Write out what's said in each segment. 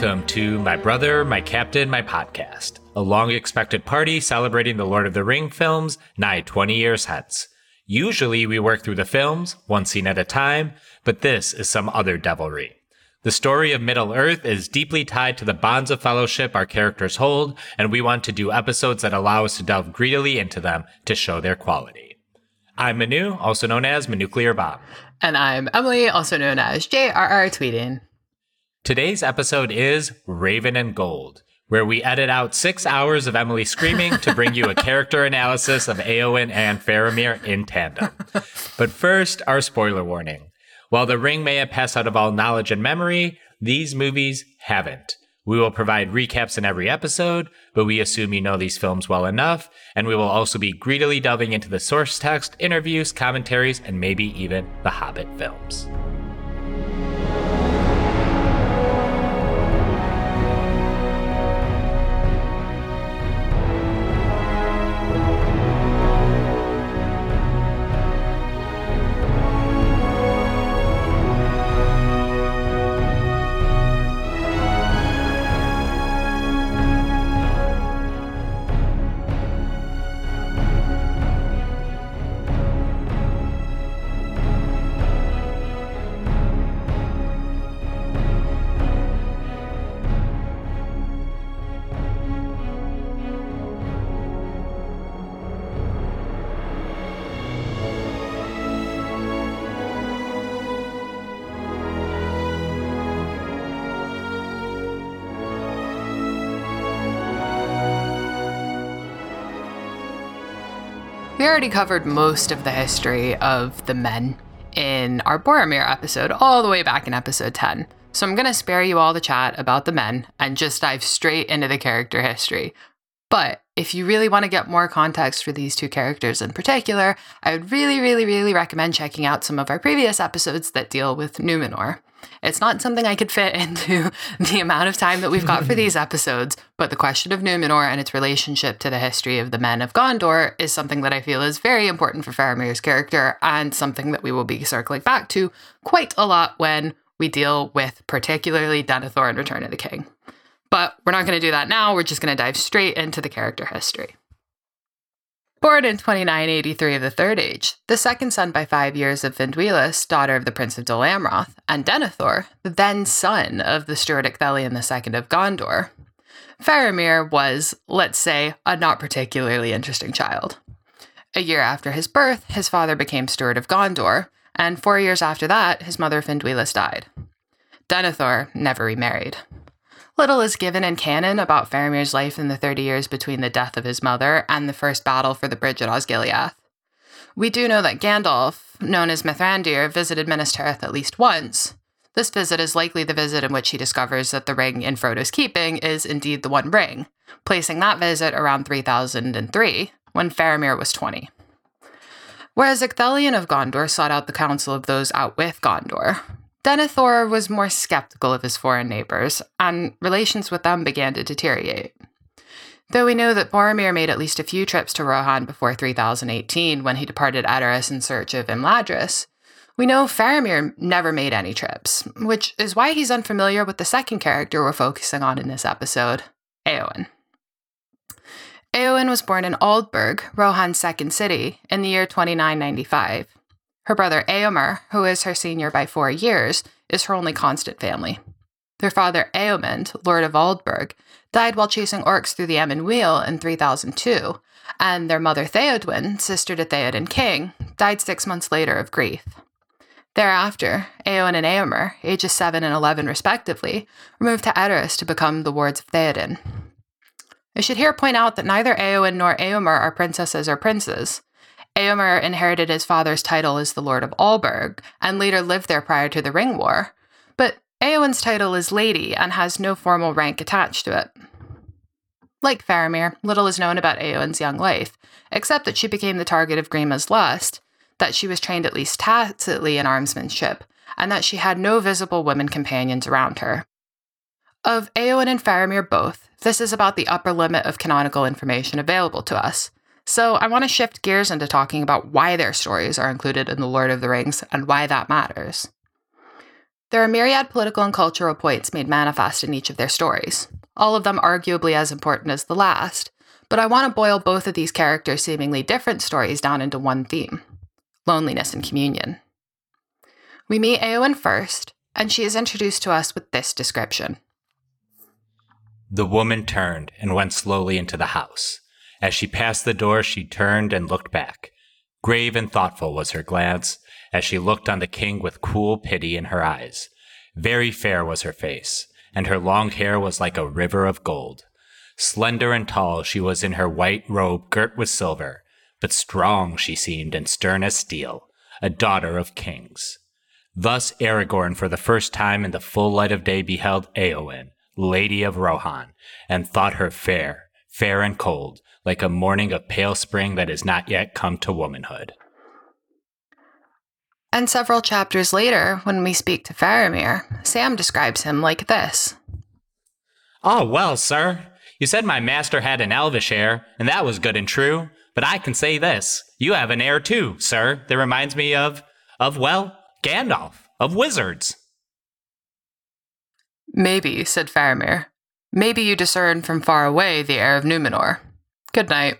Welcome to My Brother, My Captain, My Podcast, a long expected party celebrating the Lord of the Ring films nigh 20 years hence. Usually we work through the films, one scene at a time, but this is some other devilry. The story of Middle Earth is deeply tied to the bonds of fellowship our characters hold, and we want to do episodes that allow us to delve greedily into them to show their quality. I'm Manu, also known as Manuclear Bomb. And I'm Emily, also known as JRR Tweeting. Today's episode is Raven and Gold, where we edit out six hours of Emily screaming to bring you a character analysis of Eowyn and Faramir in tandem. But first, our spoiler warning. While The Ring may have passed out of all knowledge and memory, these movies haven't. We will provide recaps in every episode, but we assume you know these films well enough, and we will also be greedily delving into the source text, interviews, commentaries, and maybe even the Hobbit films. Already covered most of the history of the men in our Boromir episode, all the way back in episode 10. So I'm going to spare you all the chat about the men and just dive straight into the character history. But if you really want to get more context for these two characters in particular, I would really, really, really recommend checking out some of our previous episodes that deal with Numenor. It's not something I could fit into the amount of time that we've got for these episodes, but the question of Numenor and its relationship to the history of the men of Gondor is something that I feel is very important for Faramir's character and something that we will be circling back to quite a lot when we deal with particularly Denethor and Return of the King. But we're not going to do that now. We're just going to dive straight into the character history. Born in 2983 of the Third Age, the second son by five years of Finduilas, daughter of the Prince of Dol and Denethor, the then son of the Steward Ecthelion II of Gondor, Faramir was, let's say, a not particularly interesting child. A year after his birth, his father became Steward of Gondor, and four years after that, his mother Finduilas died. Denethor never remarried. Little is given in canon about Faramir's life in the 30 years between the death of his mother and the first battle for the bridge at Osgiliath. We do know that Gandalf, known as Mithrandir, visited Minas Tirith at least once. This visit is likely the visit in which he discovers that the ring in Frodo's keeping is indeed the One Ring, placing that visit around 3003, when Faramir was 20. Whereas Ecthelion of Gondor sought out the counsel of those out with Gondor, Denethor was more skeptical of his foreign neighbors, and relations with them began to deteriorate. Though we know that Boromir made at least a few trips to Rohan before 3018 when he departed Edoras in search of Imladris, we know Faramir never made any trips, which is why he's unfamiliar with the second character we're focusing on in this episode, Eowyn. Eowyn was born in Aldburg, Rohan's second city, in the year 2995. Her brother Eomer, who is her senior by four years, is her only constant family. Their father Eomund, Lord of Aldburg, died while chasing orcs through the Emyn Muil in 3002, and their mother Theodwyn, sister to Theoden King, died six months later of grief. Thereafter, Eowyn and Eomer, ages 7 and 11 respectively, were moved to Edoras to become the wards of Theoden. I should here point out that neither Eowyn nor Eomer are princesses or princes. Eomer inherited his father's title as the Lord of Aldburg and later lived there prior to the Ring War, but Eowyn's title is Lady and has no formal rank attached to it. Like Faramir, little is known about Eowyn's young life, except that she became the target of Grima's lust, that she was trained at least tacitly in armsmanship, and that she had no visible women companions around her. Of Eowyn and Faramir both, this is about the upper limit of canonical information available to us, so I want to shift gears into talking about why their stories are included in The Lord of the Rings and why that matters. There are myriad political and cultural points made manifest in each of their stories, all of them arguably as important as the last, but I want to boil both of these characters' seemingly different stories down into one theme loneliness and communion. We meet Eowyn first, and she is introduced to us with this description. The woman turned and went slowly into the house. As she passed the door, she turned and looked back. Grave and thoughtful was her glance, as she looked on the king with cool pity in her eyes. Very fair was her face, and her long hair was like a river of gold. Slender and tall, she was in her white robe girt with silver, but strong she seemed and stern as steel, a daughter of kings. Thus Aragorn for the first time in the full light of day beheld Eowyn, Lady of Rohan, and thought her fair, fair and cold, like a morning of pale spring that has not yet come to womanhood. And several chapters later, when we speak to Faramir, Sam describes him like this Oh, well, sir, you said my master had an elvish air, and that was good and true. But I can say this you have an air too, sir, that reminds me of, of, well, Gandalf, of wizards. Maybe, said Faramir. Maybe you discern from far away the air of Numenor. Good night.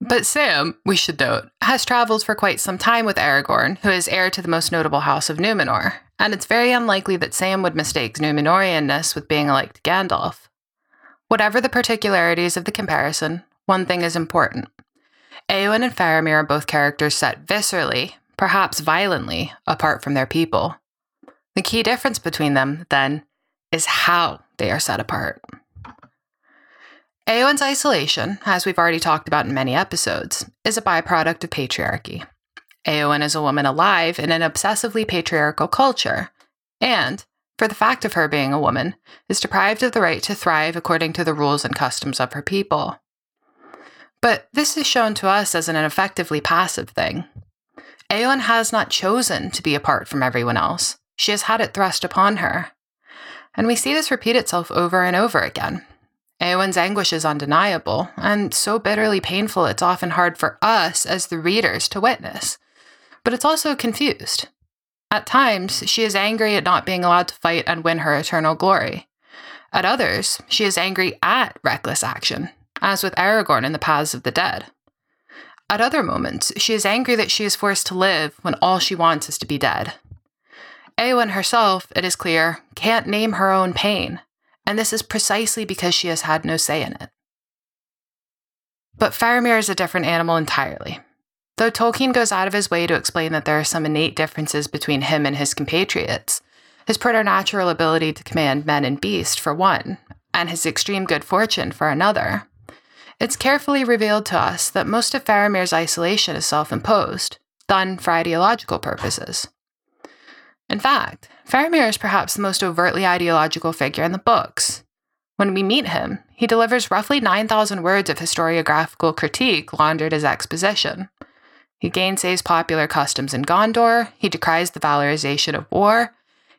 But Sam, we should note, has traveled for quite some time with Aragorn, who is heir to the most notable house of Numenor, and it's very unlikely that Sam would mistake Numenorianness with being alike to Gandalf. Whatever the particularities of the comparison, one thing is important. Eowyn and Faramir are both characters set viscerally, perhaps violently, apart from their people. The key difference between them, then, is how they are set apart. Eowyn's isolation, as we've already talked about in many episodes, is a byproduct of patriarchy. Eowyn is a woman alive in an obsessively patriarchal culture, and, for the fact of her being a woman, is deprived of the right to thrive according to the rules and customs of her people. But this is shown to us as an effectively passive thing. Eowyn has not chosen to be apart from everyone else, she has had it thrust upon her. And we see this repeat itself over and over again. Eowyn's anguish is undeniable, and so bitterly painful it's often hard for us as the readers to witness. But it's also confused. At times, she is angry at not being allowed to fight and win her eternal glory. At others, she is angry at reckless action, as with Aragorn in the Paths of the Dead. At other moments, she is angry that she is forced to live when all she wants is to be dead. Eowyn herself, it is clear, can't name her own pain, and this is precisely because she has had no say in it. But Faramir is a different animal entirely. Though Tolkien goes out of his way to explain that there are some innate differences between him and his compatriots, his preternatural ability to command men and beast, for one, and his extreme good fortune, for another, it's carefully revealed to us that most of Faramir's isolation is self imposed, done for ideological purposes. In fact, Faramir is perhaps the most overtly ideological figure in the books. When we meet him, he delivers roughly 9,000 words of historiographical critique laundered as exposition. He gainsays popular customs in Gondor, he decries the valorization of war,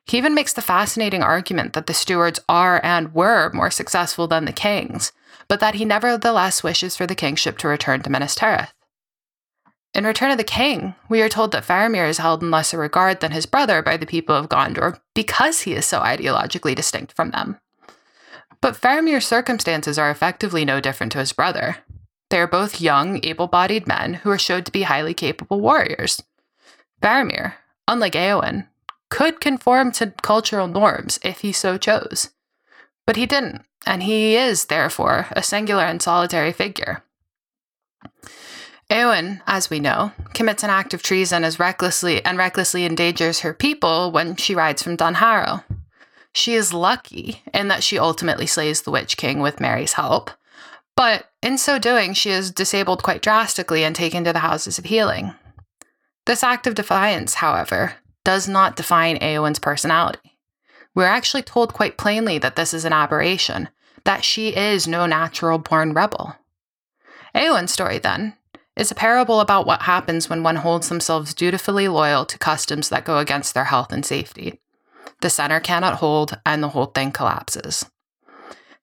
he even makes the fascinating argument that the stewards are and were more successful than the kings, but that he nevertheless wishes for the kingship to return to Minas Tirith. In Return of the King, we are told that Faramir is held in lesser regard than his brother by the people of Gondor because he is so ideologically distinct from them. But Faramir's circumstances are effectively no different to his brother. They are both young, able bodied men who are showed to be highly capable warriors. Faramir, unlike Eowyn, could conform to cultural norms if he so chose. But he didn't, and he is, therefore, a singular and solitary figure. Eowyn, as we know, commits an act of treason as recklessly and recklessly endangers her people when she rides from Dunharrow. She is lucky in that she ultimately slays the Witch King with Merry's help, but in so doing, she is disabled quite drastically and taken to the Houses of Healing. This act of defiance, however, does not define Eowyn's personality. We're actually told quite plainly that this is an aberration, that she is no natural born rebel. Eowyn's story, then, is a parable about what happens when one holds themselves dutifully loyal to customs that go against their health and safety. The center cannot hold, and the whole thing collapses.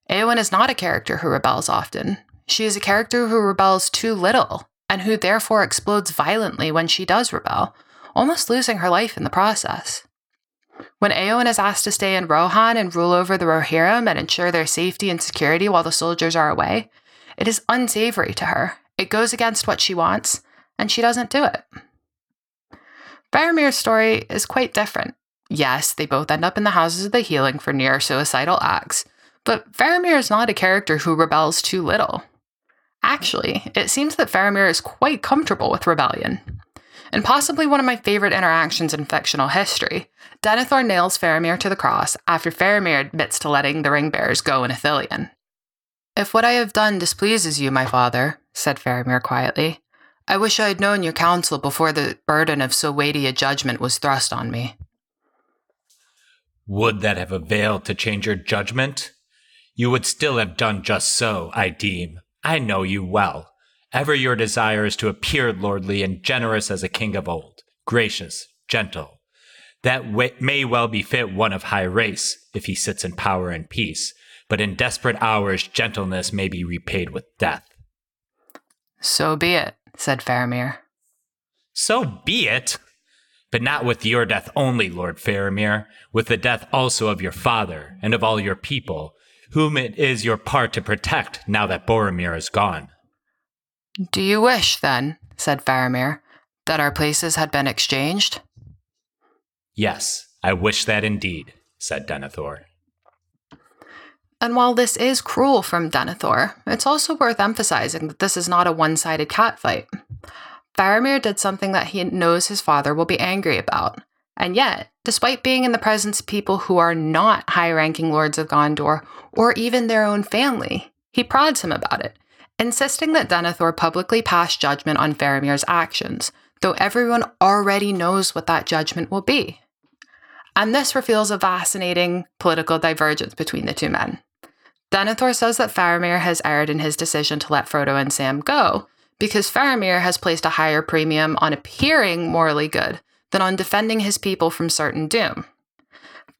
Eowyn is not a character who rebels often. She is a character who rebels too little, and who therefore explodes violently when she does rebel, almost losing her life in the process. When Eowyn is asked to stay in Rohan and rule over the Rohirrim and ensure their safety and security while the soldiers are away, it is unsavory to her. It goes against what she wants, and she doesn't do it. Faramir's story is quite different. Yes, they both end up in the Houses of the Healing for near suicidal acts, but Faramir is not a character who rebels too little. Actually, it seems that Faramir is quite comfortable with rebellion. And possibly one of my favorite interactions in fictional history, Denethor nails Faramir to the cross after Faramir admits to letting the ring bearers go in Ithilien. If what I have done displeases you, my father, said Faramir quietly, I wish I had known your counsel before the burden of so weighty a judgment was thrust on me. Would that have availed to change your judgment? You would still have done just so, I deem. I know you well. Ever your desire is to appear lordly and generous as a king of old, gracious, gentle. That w- may well befit one of high race, if he sits in power and peace, but in desperate hours gentleness may be repaid with death. So be it, said Faramir. So be it, but not with your death only, Lord Faramir, with the death also of your father and of all your people, whom it is your part to protect now that Boromir is gone. Do you wish, then, said Faramir, that our places had been exchanged? Yes, I wish that indeed, said Denethor. And while this is cruel from Denethor, it's also worth emphasizing that this is not a one sided catfight. Faramir did something that he knows his father will be angry about. And yet, despite being in the presence of people who are not high ranking lords of Gondor or even their own family, he prods him about it, insisting that Denethor publicly pass judgment on Faramir's actions, though everyone already knows what that judgment will be. And this reveals a fascinating political divergence between the two men. Denethor says that Faramir has erred in his decision to let Frodo and Sam go because Faramir has placed a higher premium on appearing morally good than on defending his people from certain doom.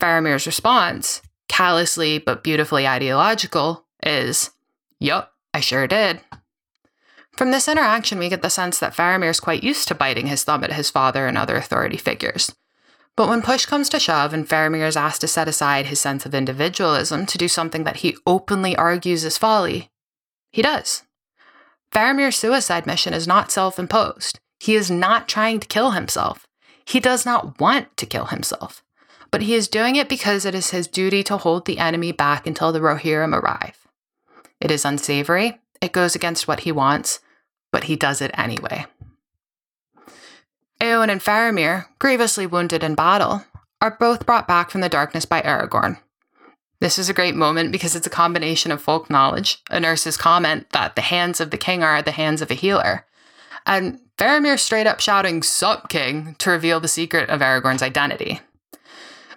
Faramir's response, callously but beautifully ideological, is, Yup, I sure did. From this interaction, we get the sense that Faramir is quite used to biting his thumb at his father and other authority figures. But when push comes to shove and Faramir is asked to set aside his sense of individualism to do something that he openly argues is folly, he does. Faramir's suicide mission is not self imposed. He is not trying to kill himself. He does not want to kill himself. But he is doing it because it is his duty to hold the enemy back until the Rohirrim arrive. It is unsavory, it goes against what he wants, but he does it anyway. Eowyn and Faramir, grievously wounded in battle, are both brought back from the darkness by Aragorn. This is a great moment because it's a combination of folk knowledge, a nurse's comment that the hands of the king are the hands of a healer, and Faramir straight up shouting, Sup, king, to reveal the secret of Aragorn's identity.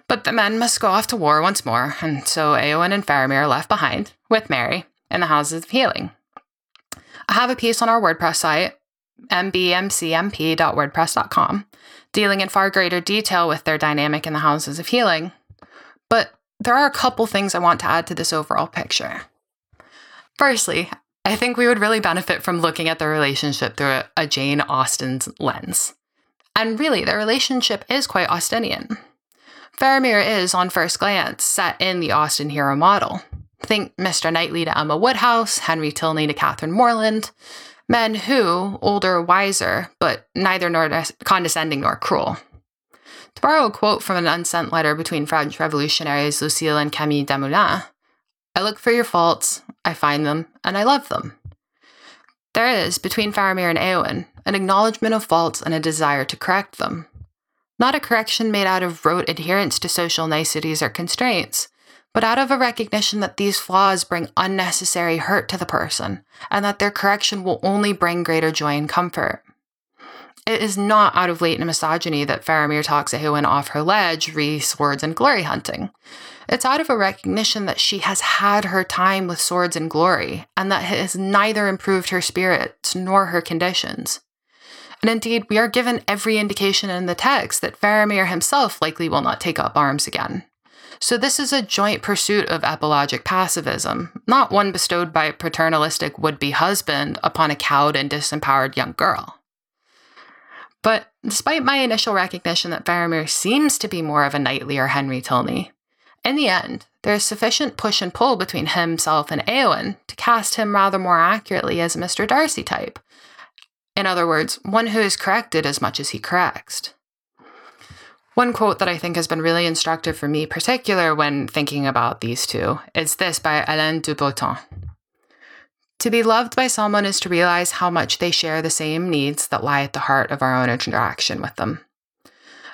But the men must go off to war once more, and so Eowyn and Faramir are left behind, with Merry, in the Houses of Healing. I have a piece on our WordPress site mbmcmp.wordpress.com, dealing in far greater detail with their dynamic in the houses of healing. But there are a couple things I want to add to this overall picture. Firstly, I think we would really benefit from looking at the relationship through a, Jane Austen's lens. And really, their relationship is quite Austenian. Faramir is, on first glance, set in the Austen hero model. Think Mr. Knightley to Emma Woodhouse, Henry Tilney to Catherine Morland, men who, older, wiser, but neither nor condescending nor cruel. To borrow a quote from an unsent letter between French revolutionaries Lucile and Camille Desmoulins, I look for your faults, I find them, and I love them. There is, between Faramir and Eowyn, an acknowledgement of faults and a desire to correct them. Not a correction made out of rote adherence to social niceties or constraints, but out of a recognition that these flaws bring unnecessary hurt to the person, and that their correction will only bring greater joy and comfort. It is not out of latent misogyny that Faramir talks Eowyn off her ledge, re swords and glory hunting. It's out of a recognition that she has had her time with swords and glory, and that it has neither improved her spirits nor her conditions. And indeed, we are given every indication in the text that Faramir himself likely will not take up arms again. So, this is a joint pursuit of apologic passivism, not one bestowed by a paternalistic would be husband upon a cowed and disempowered young girl. But despite my initial recognition that Faramir seems to be more of a Knightley or Henry Tilney, in the end, there is sufficient push and pull between himself and Eowyn to cast him rather more accurately as a Mr. Darcy type. In other words, one who is corrected as much as he corrects. One quote that I think has been really instructive for me, particular when thinking about these two, is this by Alain de Botton. To be loved by someone is to realize how much they share the same needs that lie at the heart of our own interaction with them.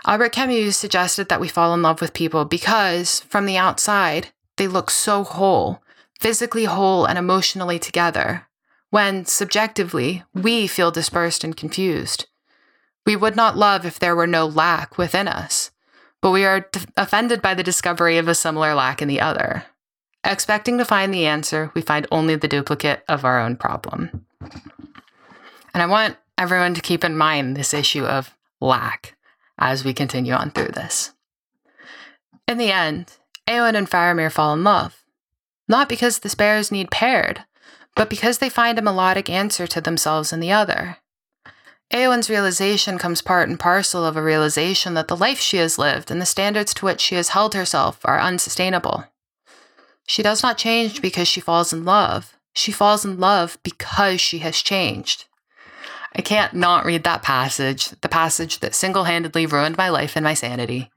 Albert Camus suggested that we fall in love with people because, from the outside, they look so whole, physically whole and emotionally together, when, subjectively, we feel dispersed and confused. We would not love if there were no lack within us, but we are d- offended by the discovery of a similar lack in the other. Expecting to find the answer, we find only the duplicate of our own problem. And I want everyone to keep in mind this issue of lack as we continue on through this. In the end, Eowyn and Faramir fall in love, not because the sparrows need paired, but because they find a melodic answer to themselves in the other. Eowyn's realization comes part and parcel of a realization that the life she has lived and the standards to which she has held herself are unsustainable. She does not change because she falls in love. She falls in love because she has changed. I can't not read that passage, the passage that single handedly ruined my life and my sanity.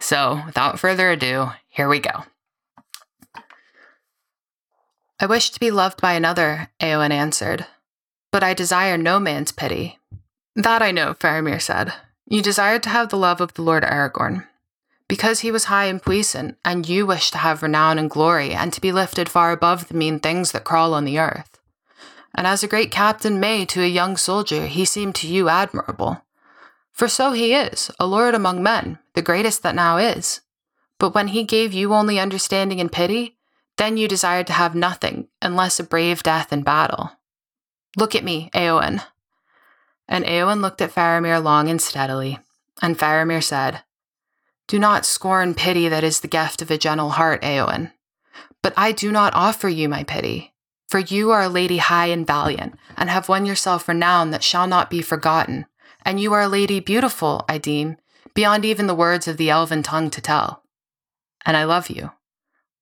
So, without further ado, here we go. I wish to be loved by another, Eowyn answered, but I desire no man's pity. That I know, Faramir said. You desired to have the love of the Lord Aragorn. Because he was high and puissant, and you wished to have renown and glory, and to be lifted far above the mean things that crawl on the earth. And as a great captain may to a young soldier, he seemed to you admirable. For so he is, a lord among men, the greatest that now is. But when he gave you only understanding and pity, then you desired to have nothing, unless a brave death in battle. Look at me, Eowyn. And Eowyn looked at Faramir long and steadily, and Faramir said, Do not scorn pity that is the gift of a gentle heart, Eowyn. But I do not offer you my pity, for you are a lady high and valiant, and have won yourself renown that shall not be forgotten, and you are a lady beautiful, I deem, beyond even the words of the elven tongue to tell. And I love you.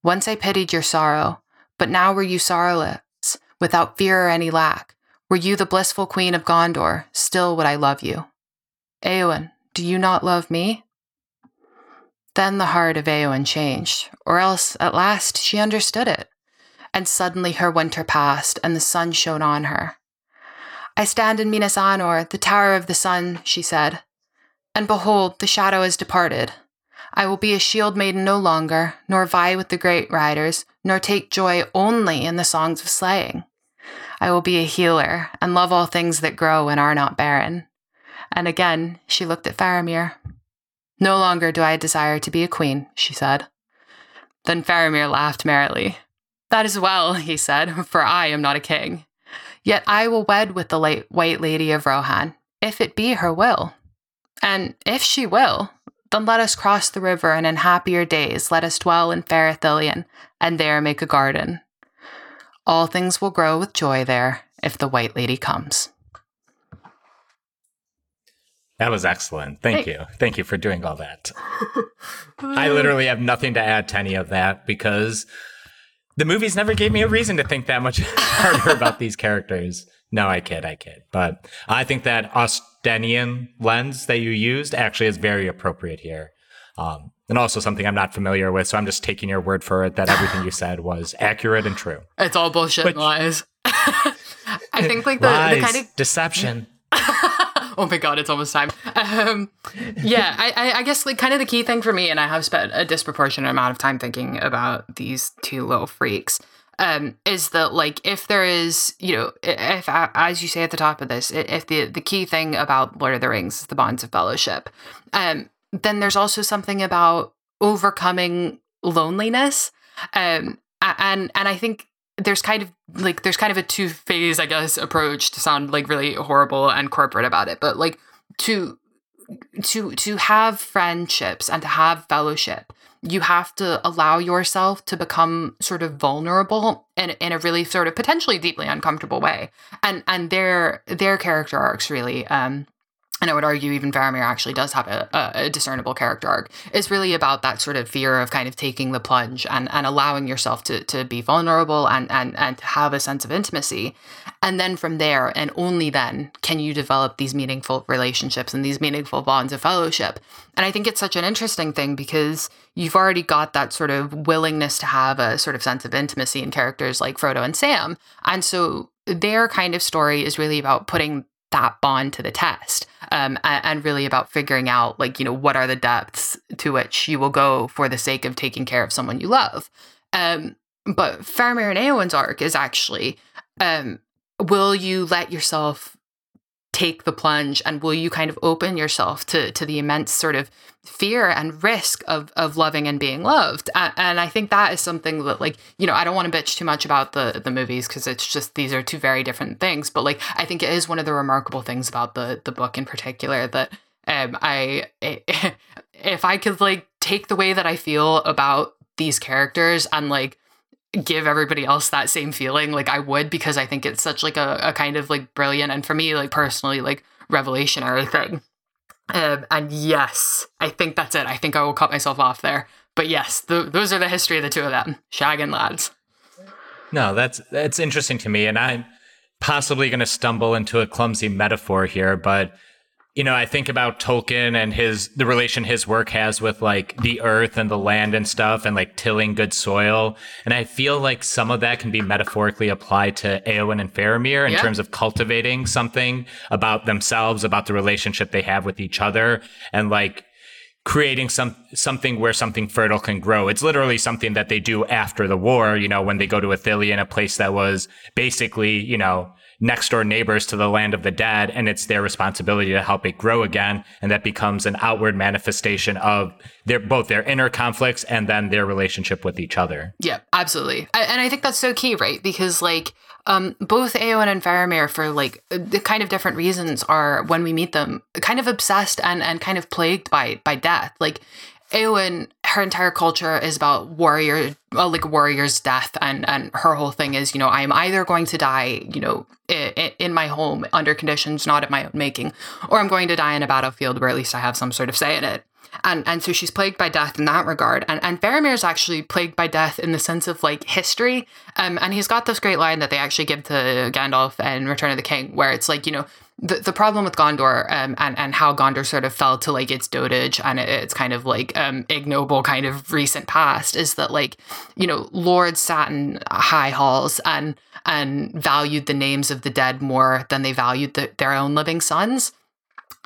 Once I pitied your sorrow, but now were you sorrowless, without fear or any lack, were you the blissful queen of Gondor, still would I love you. Eowyn, do you not love me? Then the heart of Eowyn changed, or else at last she understood it. And suddenly her winter passed, and the sun shone on her. I stand in Minas Anor, the tower of the sun, she said. And behold, the shadow is departed. I will be a shield maiden no longer, nor vie with the great riders, nor take joy only in the songs of slaying. I will be a healer and love all things that grow and are not barren. And again, she looked at Faramir. No longer do I desire to be a queen, she said. Then Faramir laughed merrily. That is well, he said, for I am not a king. Yet I will wed with the late white lady of Rohan, if it be her will. And if she will, then let us cross the river, and in happier days let us dwell in fair and there make a garden. All things will grow with joy there if the White Lady comes. That was excellent. Thank you. Thank you for doing all that. I literally have nothing to add to any of that because the movies never gave me a reason to think that much harder about these characters. No, I kid, I kid. But I think that Austenian lens that you used actually is very appropriate here. Um, and also something I'm not familiar with. So I'm just taking your word for it that everything you said was accurate and true. It's all bullshit and lies. I think like the, Lies, the kind of deception. oh my god, it's almost time. Um, yeah, I, I, I guess like kind of the key thing for me, and I have spent a disproportionate amount of time thinking about these two little freaks. Um, is that like if there is you know if as you say at the top of this if the the key thing about Lord of the Rings is the bonds of fellowship, um, then there's also something about overcoming loneliness um and and i think there's kind of like there's kind of a two phase i guess approach to sound like really horrible and corporate about it but like to to to have friendships and to have fellowship you have to allow yourself to become sort of vulnerable in, in a really sort of potentially deeply uncomfortable way and and their their character arcs really um and I would argue even Faramir actually does have a, a, discernible character arc, is really about that sort of fear of kind of taking the plunge and, and allowing yourself to, to be vulnerable and, and, and to have a sense of intimacy. And then from there, and only then, can you develop these meaningful relationships and these meaningful bonds of fellowship. And I think it's such an interesting thing because you've already got that sort of willingness to have a sort of sense of intimacy in characters like Frodo and Sam. And so their kind of story is really about putting that bond to the test um, and, and, really about figuring out like you know what are the depths to which you will go for the sake of taking care of someone you love. Um, but Faramir and Eowyn's arc is actually um, will you let yourself take the plunge and will you kind of open yourself to to the immense sort of fear and risk of of loving and being loved? And, and i think that is something that like you know i don't want to bitch too much about the the movies because it's just these are two very different things but like i think it is one of the remarkable things about the the book in particular that um i if i could like take the way that i feel about these characters and like give everybody else that same feeling like i would because i think it's such like a, a kind of like brilliant and for me like personally like revelationary thing. Um, and yes i think that's it. I think i will cut myself off there. But yes those are the history of the two of them. Shag and lads. No that's that's interesting to me and i'm possibly going to stumble into a clumsy metaphor here but you know, I think about Tolkien and his the relation his work has with like the earth and the land and stuff and like tilling good soil. And I feel like some of that can be metaphorically applied to Eowyn and Faramir in yeah. terms of cultivating something about themselves, about the relationship they have with each other and like creating some something where something fertile can grow. It's literally something that they do after the war, you know, when they go to Ithilien, a place that was basically, you know, next door neighbors to the land of the dead and it's their responsibility to help it grow again and that becomes an outward manifestation of their both their inner conflicts and then their relationship with each other. Yeah absolutely. And i think that's so key right? Because like um, both Eowyn and Faramir, for like the kind of different reasons, are when we meet them, kind of obsessed and and kind of plagued by by death. Like Eowyn, her entire culture is about warrior, well, like warrior's death, and and her whole thing is, you know, I am either going to die, you know, in, in my home under conditions not of my own making, or I'm going to die in a battlefield where at least I have some sort of say in it. And and so she's plagued by death in that regard. And and Faramir is actually plagued by death in the sense of like history. Um, and he's got this great line that they actually give to Gandalf in Return of the King, where it's like, you know, the, the problem with Gondor um, and, and how Gondor sort of fell to like its dotage and its kind of like um, ignoble kind of recent past is that like, you know, lords sat in high halls and and valued the names of the dead more than they valued the, their own living sons.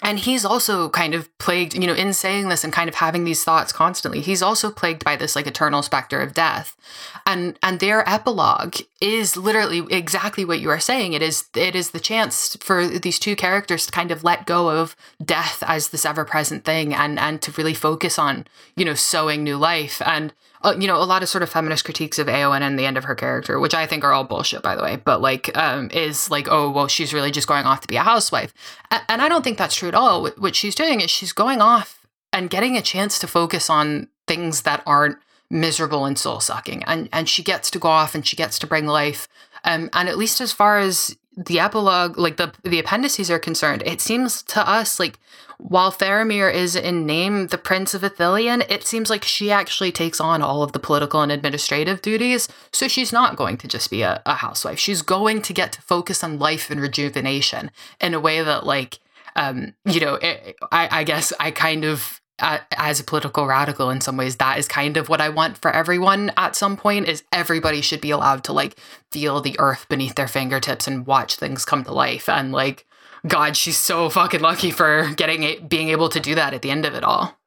And he's also kind of plagued, you know, in saying this and kind of having these thoughts constantly, he's also plagued by this like eternal specter of death. And and their epilogue is literally exactly what you are saying. It is it is the chance for these two characters to kind of let go of death as this ever-present thing and and to really focus on, you know, sowing new life. And uh, you know, a lot of sort of feminist critiques of Eowyn and the end of her character, which I think are all bullshit, by the way, but like, um, is like, oh, well, she's really just going off to be a housewife. And I don't think that's true at all. What she's doing is she's going off and getting a chance to focus on things that aren't miserable and soul sucking. And, and she gets to go off and she gets to bring life. Um, and at least as far as the epilogue, like the the appendices are concerned, it seems to us like while Faramir is in name the Prince of Ithilien, it seems like she actually takes on all of the political and administrative duties. So she's not going to just be a, a housewife. She's going to get to focus on life and rejuvenation in a way that, like, um, you know, it, I, I guess I kind of uh, as a political radical in some ways that is kind of what i want for everyone at some point is everybody should be allowed to like feel the earth beneath their fingertips and watch things come to life. And like god she's so fucking lucky for getting it being able to do that at the end of it all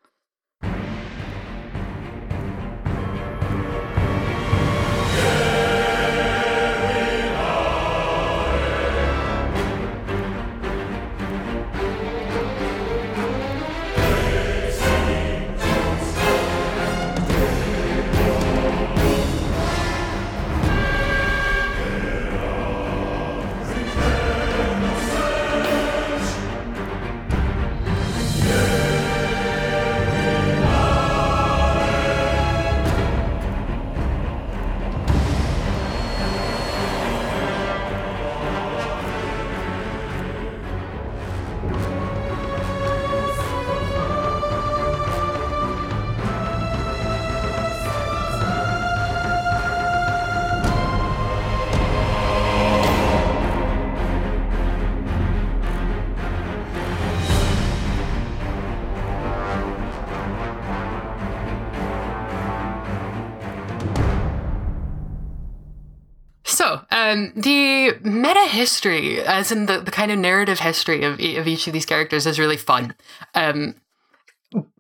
um, the meta history, as in the, the kind of narrative history of, of each of these characters, is really fun. Um,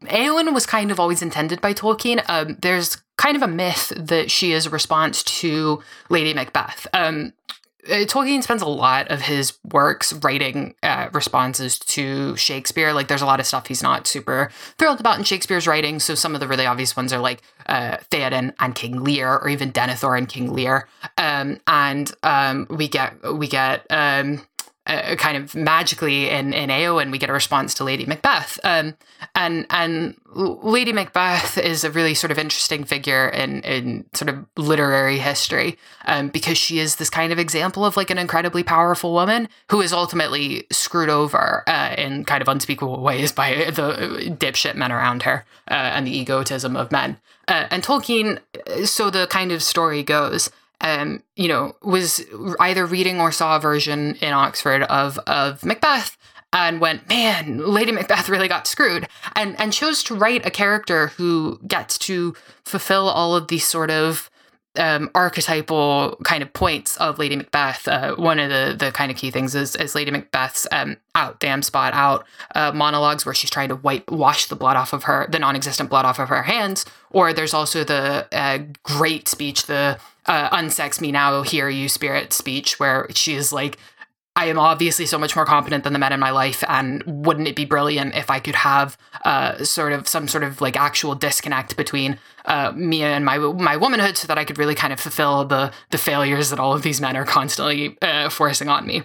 Eowyn was kind of always intended by Tolkien. Um, there's kind of a myth that she is a response to Lady Macbeth. Um, uh, Tolkien spends a lot of his works writing uh, responses to Shakespeare. Like, there's a lot of stuff he's not super thrilled about in Shakespeare's writing. So some of the really obvious ones are like uh, Theoden and King Lear, or even Denethor and King Lear. Um, and um, we get we get um, uh, kind of magically in in Eowyn, we get a response to Lady Macbeth. Um, and and Lady Macbeth is a really sort of interesting figure in in sort of literary history um, because she is this kind of example of like an incredibly powerful woman who is ultimately screwed over uh, in kind of unspeakable ways by the dipshit men around her uh, and the egotism of men. Uh, and Tolkien, so the kind of story goes, um, you know, was either reading or saw a version in Oxford of of Macbeth and went, man, Lady Macbeth really got screwed, and and chose to write a character who gets to fulfill all of these sort of um, archetypal kind of points of Lady Macbeth. Uh, one of the the kind of key things is, is Lady Macbeth's um, out, damn spot out uh, monologues where she's trying to wipe wash the blood off of her, the non-existent blood off of her hands. Or there's also the uh, great speech, the uh, unsex me now, hear you spirit speech, where she is like I am obviously so much more competent than the men in my life, and wouldn't it be brilliant if I could have uh, sort of some sort of like actual disconnect between uh, me and my my womanhood, so that I could really kind of fulfill the the failures that all of these men are constantly uh, forcing on me.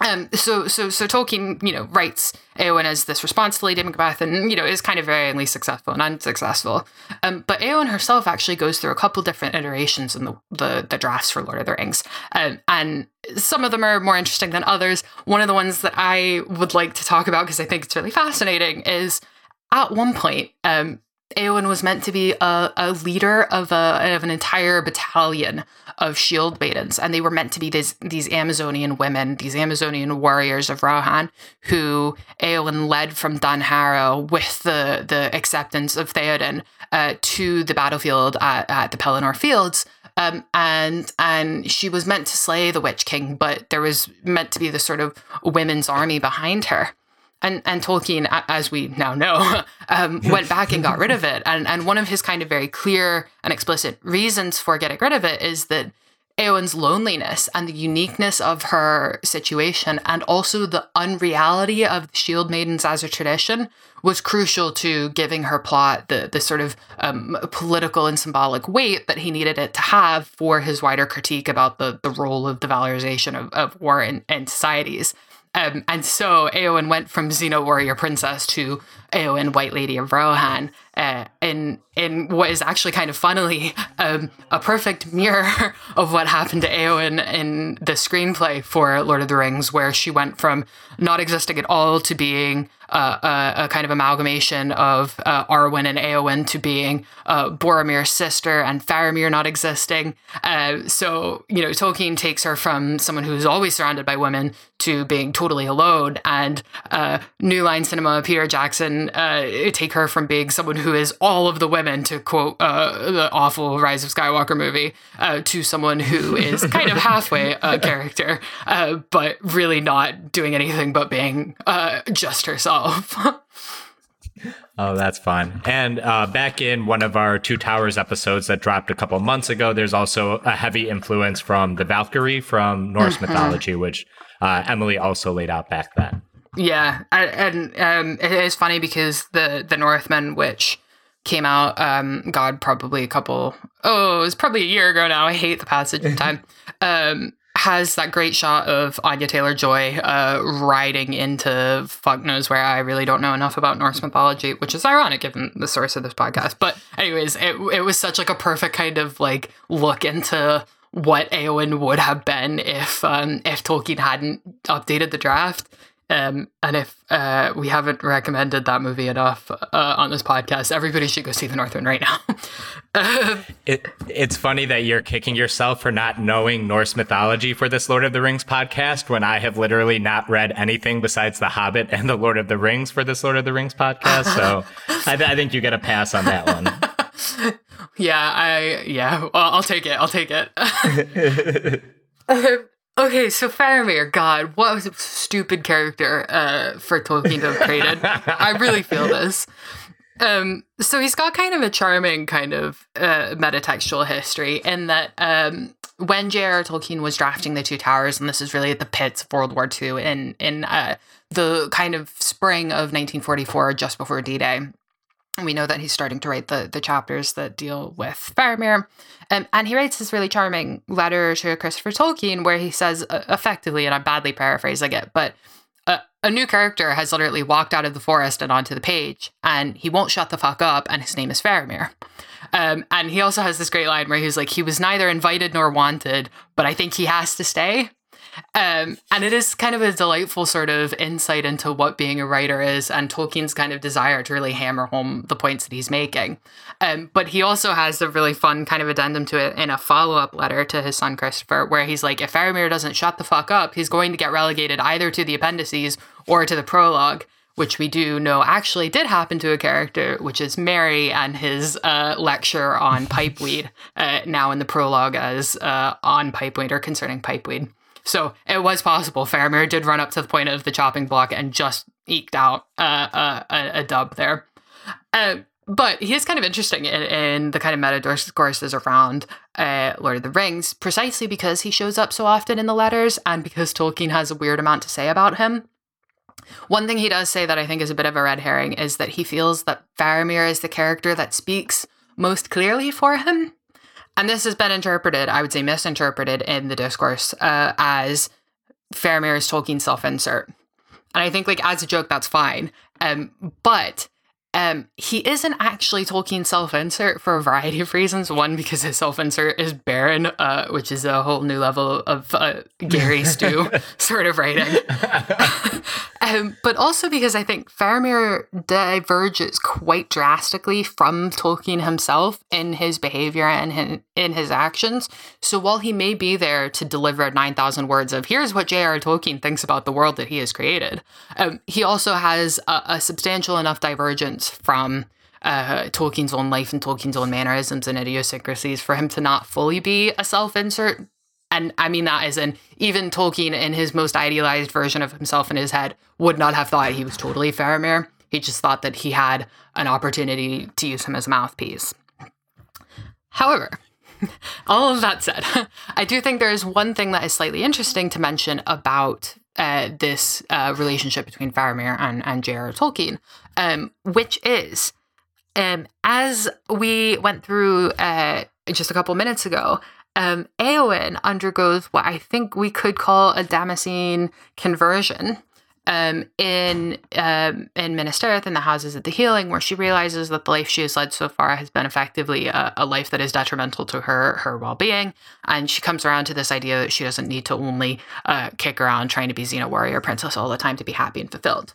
Um, so so so Tolkien, you know, writes Eowyn as this response to Lady Macbeth, and you know, is kind of varyingly successful and unsuccessful. Um, but Eowyn herself actually goes through a couple different iterations in the the, the drafts for Lord of the Rings, um, and some of them are more interesting than others. One of the ones that I would like to talk about because I think it's really fascinating is at one point, um, Eowyn was meant to be a, a leader of a of an entire battalion of shield maidens, and they were meant to be these these Amazonian women, these Amazonian warriors of Rohan, who Eowyn led from Dunharrow with the the acceptance of Theoden uh, to the battlefield at, at the Pelennor Fields. Um, and and she was meant to slay the Witch King, but there was meant to be this sort of women's army behind her and and Tolkien, as we now know, um, went back and got rid of it. And and one of his kind of very clear and explicit reasons for getting rid of it is that Eowyn's loneliness and the uniqueness of her situation, and also the unreality of the Shield Maidens as a tradition, was crucial to giving her plot the the sort of um, political and symbolic weight that he needed it to have for his wider critique about the the role of the valorization of, of war in, in societies. Um, and so Eowyn went from Xena Warrior Princess to Eowyn White Lady of Rohan uh, in in what is actually kind of funnily um, a perfect mirror of what happened to Eowyn in the screenplay for Lord of the Rings, where she went from not existing at all to being a, a, kind of amalgamation of uh, Arwen and Eowyn to being uh, Boromir's sister and Faramir not existing. Uh, so, you know, Tolkien takes her from someone who's always surrounded by women to being totally alone. And uh, New Line Cinema, Peter Jackson, uh, take her from being someone who is all of the women, to quote the awful Rise of Skywalker movie, to someone who is kind of halfway a character, but really not doing anything but being just herself. Oh, that's fun. And uh, back in one of our Two Towers episodes that dropped a couple months ago, there's also a heavy influence from the Valkyrie from Norse mm-hmm. mythology, which uh, Emily also laid out back then. Yeah, and um, it is funny because the the Northman, which came out, um, God, probably a couple, oh, it was probably a year ago now. I hate the passage of time. Um, has that great shot of Anya Taylor Joy uh, riding into fuck knows where. I really don't know enough about Norse mythology, which is ironic given the source of this podcast. But anyways, it it was such like a perfect kind of like look into what Eowyn would have been if um, if Tolkien hadn't updated the draft. Um, and if uh, we haven't recommended that movie enough uh, on this podcast, everybody should go see The Northman right now. it, it's funny that you're kicking yourself for not knowing Norse mythology for this Lord of the Rings podcast when I have literally not read anything besides The Hobbit and The Lord of the Rings for this Lord of the Rings podcast. So I, th- I think you get a pass on that one. yeah, I yeah, well, I'll take it. I'll take it. Um, okay, so Faramir, God, what a stupid character uh, for Tolkien to have created? I really feel this. Um, so he's got kind of a charming kind of uh, metatextual history in that um, when J.R.R. Tolkien was drafting the Two Towers, and this is really at the pits of World War II in in uh, the kind of spring of 1944, just before D-Day. We know that he's starting to write the the chapters that deal with Faramir, um, and he writes this really charming letter to Christopher Tolkien where he says, uh, effectively, and I'm badly paraphrasing it, but a new character has literally walked out of the forest and onto the page, and he won't shut the fuck up, and his name is Faramir. Um, and he also has this great line where he's like, he was neither invited nor wanted, but I think he has to stay. Um, and it is kind of a delightful sort of insight into what being a writer is and Tolkien's kind of desire to really hammer home the points that he's making. Um, but he also has a really fun kind of addendum to it in a follow up letter to his son Christopher, where he's like, if Faramir doesn't shut the fuck up, he's going to get relegated either to the appendices or to the prologue which we do know actually did happen to a character, which is Merry and his uh, lecture on pipeweed, uh, now in the prologue as uh, on pipeweed or concerning pipeweed. So it was possible. Faramir did run up to the point of the chopping block and just eked out uh, a, a, dub there. Uh, but he is kind of interesting in, in, the kind of meta discourses around uh, Lord of the Rings, precisely because he shows up so often in the letters and because Tolkien has a weird amount to say about him. One thing he does say that I think is a bit of a red herring is that he feels that Faramir is the character that speaks most clearly for him. And this has been interpreted, I would say misinterpreted in the discourse uh, as Faramir's Tolkien self insert. And I think, like, as a joke, that's fine. Um, but um, he isn't actually Tolkien self-insert for a variety of reasons. One, because his self-insert is Beren, uh, which is a whole new level of uh, Gary Stu sort of writing. um, but also because I think Faramir diverges quite drastically from Tolkien himself in his behavior and in, his actions. So while he may be there to deliver 9,000 words of here's what J.R. Tolkien thinks about the world that he has created, um, he also has a, a substantial enough divergence from uh, Tolkien's own life and Tolkien's own mannerisms and idiosyncrasies for him to not fully be a self insert. And I mean that as in even Tolkien in his most idealized version of himself in his head would not have thought he was totally Faramir. He just thought that he had an opportunity to use him as a mouthpiece. However, all of that said, I do think there is one thing that is slightly interesting to mention about uh, this uh, relationship between Faramir and, and J.R.R. Tolkien, um, which is, um, as we went through uh, just a couple minutes ago, um, Eowyn undergoes what I think we could call a Damascene conversion um, in um, in Minas Tirith in the Houses of the Healing, where she realizes that the life she has led so far has been effectively a, a life that is detrimental to her her well being, and she comes around to this idea that she doesn't need to only uh, kick around trying to be Xena warrior princess all the time to be happy and fulfilled.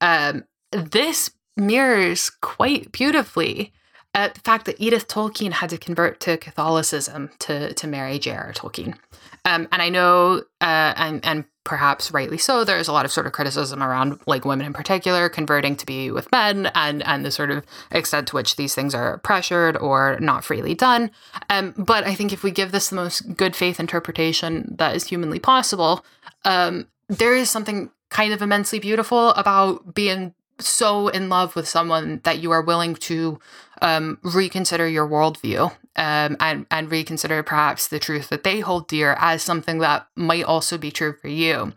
Um, this mirrors quite beautifully uh, the fact that Edith Tolkien had to convert to Catholicism to to marry J.R.R. Tolkien. Um, and I know, uh, and and perhaps rightly so, there's a lot of sort of criticism around like women in particular converting to be with men, and and the sort of extent to which these things are pressured or not freely done. Um, but I think if we give this the most good faith interpretation that is humanly possible, um, there is something kind of immensely beautiful about being so in love with someone that you are willing to um, reconsider your worldview um, and and reconsider perhaps the truth that they hold dear as something that might also be true for you.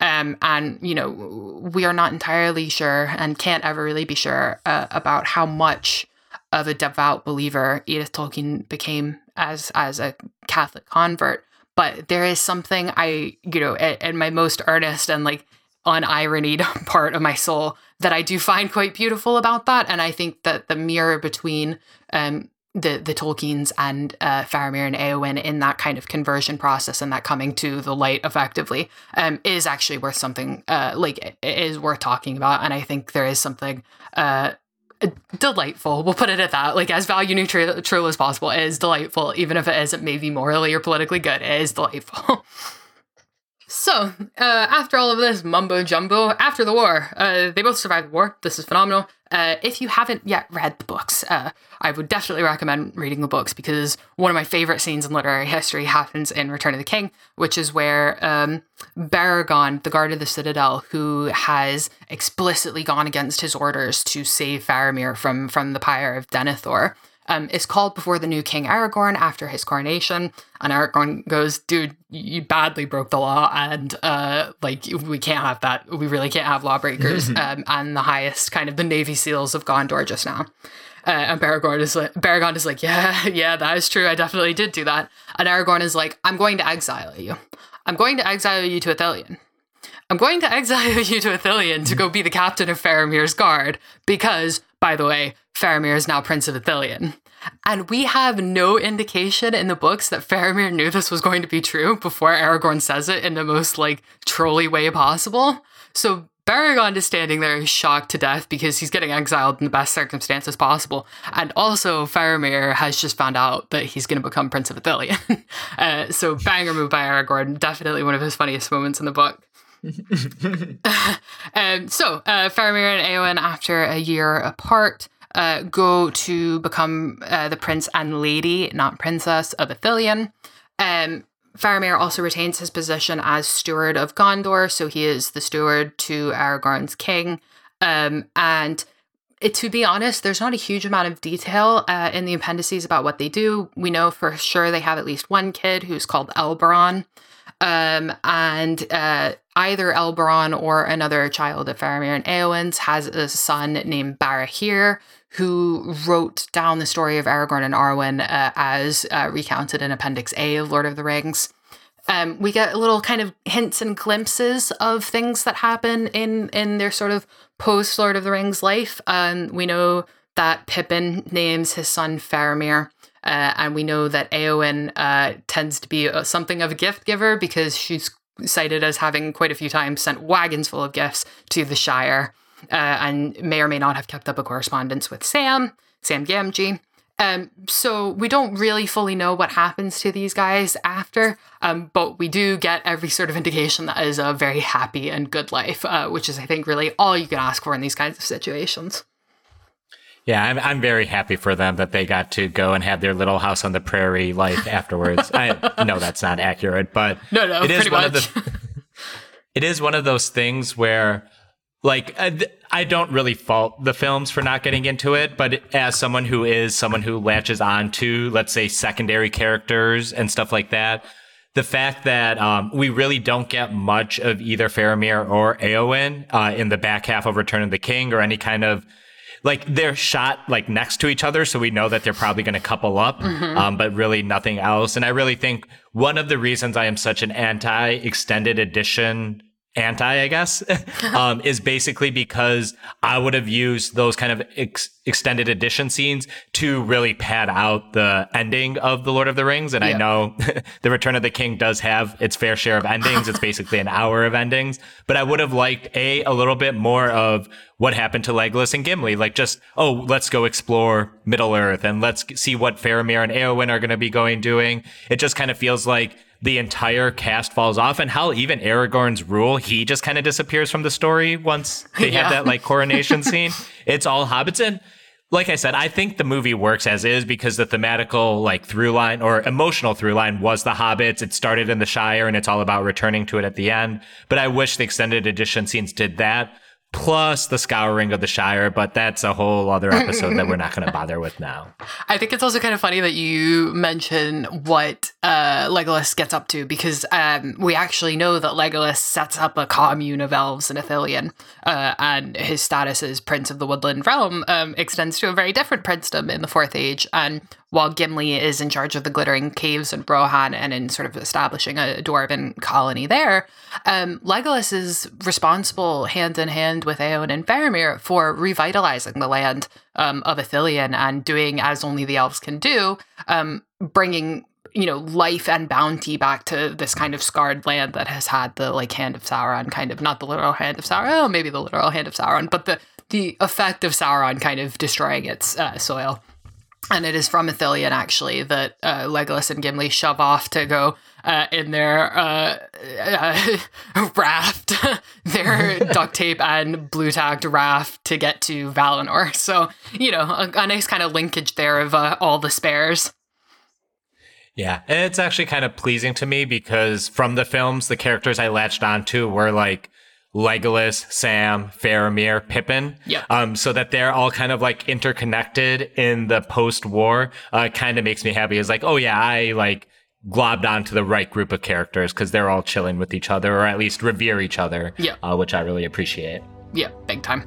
Um, and you know we are not entirely sure and can't ever really be sure uh, about how much of a devout believer Edith Tolkien became as as a Catholic convert. But there is something I you know in my most earnest and like unironied part of my soul that I do find quite beautiful about that. And I think that the mirror between um, the the Tolkiens and uh, Faramir and Eowyn in that kind of conversion process and that coming to the light effectively um, is actually worth something uh, like is worth talking about. And I think there is something uh, delightful. We'll put it at that. Like as value neutral as possible it is delightful, even if it isn't maybe morally or politically good. It is delightful. So, uh, after all of this mumbo jumbo, after the war, uh, they both survived the war. This is phenomenal. uh, if you haven't yet read the books, uh, I would definitely recommend reading the books because one of my favorite scenes in literary history happens in Return of the King, which is where um, Beregond, the guard of the Citadel, who has explicitly gone against his orders to save Faramir from from the pyre of Denethor, um, is called before the new King Aragorn after his coronation. And Aragorn goes, dude, you badly broke the law, and uh, like we can't have that. We really can't have lawbreakers. um, and the highest kind of the Navy SEALs of Gondor just now. Uh, and Beregond is like, Beregond is like, yeah, yeah, that is true. I definitely did do that. And Aragorn is like, I'm going to exile you. I'm going to exile you to Ithilien. I'm going to exile you to Ithilien to go be the captain of Faramir's guard because, by the way, Faramir is now Prince of Ithilien. And we have no indication in the books that Faramir knew this was going to be true before Aragorn says it in the most like trolly way possible. So Beregond is standing there shocked to death because he's getting exiled in the best circumstances possible. And also, Faramir has just found out that he's going to become Prince of Ithilien. uh, so, banger move by Aragorn, definitely one of his funniest moments in the book. um, so, uh, Faramir and Eowyn, after a year apart, uh, go to become uh, the prince and lady, not princess, of Ithilien. Um, Faramir also retains his position as steward of Gondor, so he is the steward to Aragorn's king. Um, and it, to be honest, there's not a huge amount of detail uh, in the appendices about what they do. We know for sure they have at least one kid who's called Elboron. Um, and uh, either Elboron or another child of Faramir and Eowyn's has a son named Barahir, who wrote down the story of Aragorn and Arwen uh, as uh, recounted in Appendix A of Lord of the Rings. Um, we get little kind of hints and glimpses of things that happen in in their sort of post Lord of the Rings life. Um, we know that Pippin names his son Faramir. Uh, and we know that Eowyn uh, tends to be uh, something of a gift giver because she's cited as having quite a few times sent wagons full of gifts to the Shire uh, and may or may not have kept up a correspondence with Sam, Sam Gamgee. Um, so we don't really fully know what happens to these guys after, um, but we do get every sort of indication that is a very happy and good life, uh, which is, I think, really all you can ask for in these kinds of situations. Yeah, I'm I'm very happy for them that they got to go and have their little house on the prairie life afterwards. I know that's not accurate, but no, no, it is one much. of the. it is one of those things where, like, I, I don't really fault the films for not getting into it, but as someone who is someone who latches on to, let's say, secondary characters and stuff like that, the fact that um, we really don't get much of either Faramir or Eowyn uh, in the back half of Return of the King or any kind of like they're shot like next to each other, so we know that they're probably going to couple up, mm-hmm. um, but really nothing else. And I really think one of the reasons I am such an anti extended edition anti, I guess, um, is basically because I would have used those kind of ex- extended edition scenes to really pad out the ending of The Lord of the Rings. And yeah. I know The Return of the King does have its fair share of endings. it's basically an hour of endings, but I would have liked a, a little bit more of what happened to Legolas and Gimli. Like just, oh, let's go explore Middle Earth and let's see what Faramir and Eowyn are going to be going doing. It just kind of feels like the entire cast falls off and how even Aragorn's rule, he just kind of disappears from the story once they yeah. have that like coronation scene. It's all hobbits and like I said, I think the movie works as is because the thematical like through line or emotional through line was the hobbits. It started in the Shire and it's all about returning to it at the end. But I wish the extended edition scenes did that plus the scouring of the Shire, but that's a whole other episode that we're not going to bother with now. I think it's also kind of funny that you mention what uh, Legolas gets up to because um, we actually know that Legolas sets up a commune of elves in Ithilien, uh, and his status as Prince of the Woodland Realm um, extends to a very different princedom in the Fourth Age. And while Gimli is in charge of the Glittering Caves in Rohan and in sort of establishing a dwarven colony there, um, Legolas is responsible hand in hand with Eowyn and Faramir for revitalizing the land um, of Ithilien and doing as only the elves can do, um, bringing you know life and bounty back to this kind of scarred land that has had the like hand of Sauron, kind of not the literal hand of Sauron, oh, maybe the literal hand of Sauron, but the the effect of Sauron kind of destroying its uh, soil. And it is from Ithilien, actually, that uh, Legolas and Gimli shove off to go uh, in their uh, uh raft, their duct tape and blue tacked raft to get to Valinor. So, you know, a, a nice kind of linkage there of uh, all the spares. Yeah, and it's actually kind of pleasing to me because from the films, the characters I latched onto were like Legolas, Sam, Faramir, Pippin. Yeah. Um, so that they're all kind of like interconnected in the post-war, uh, kind of makes me happy. Is like, oh yeah, I like globbed onto the right group of characters because they're all chilling with each other, or at least revere each other. Yeah. Uh, which I really appreciate. Yeah, big time.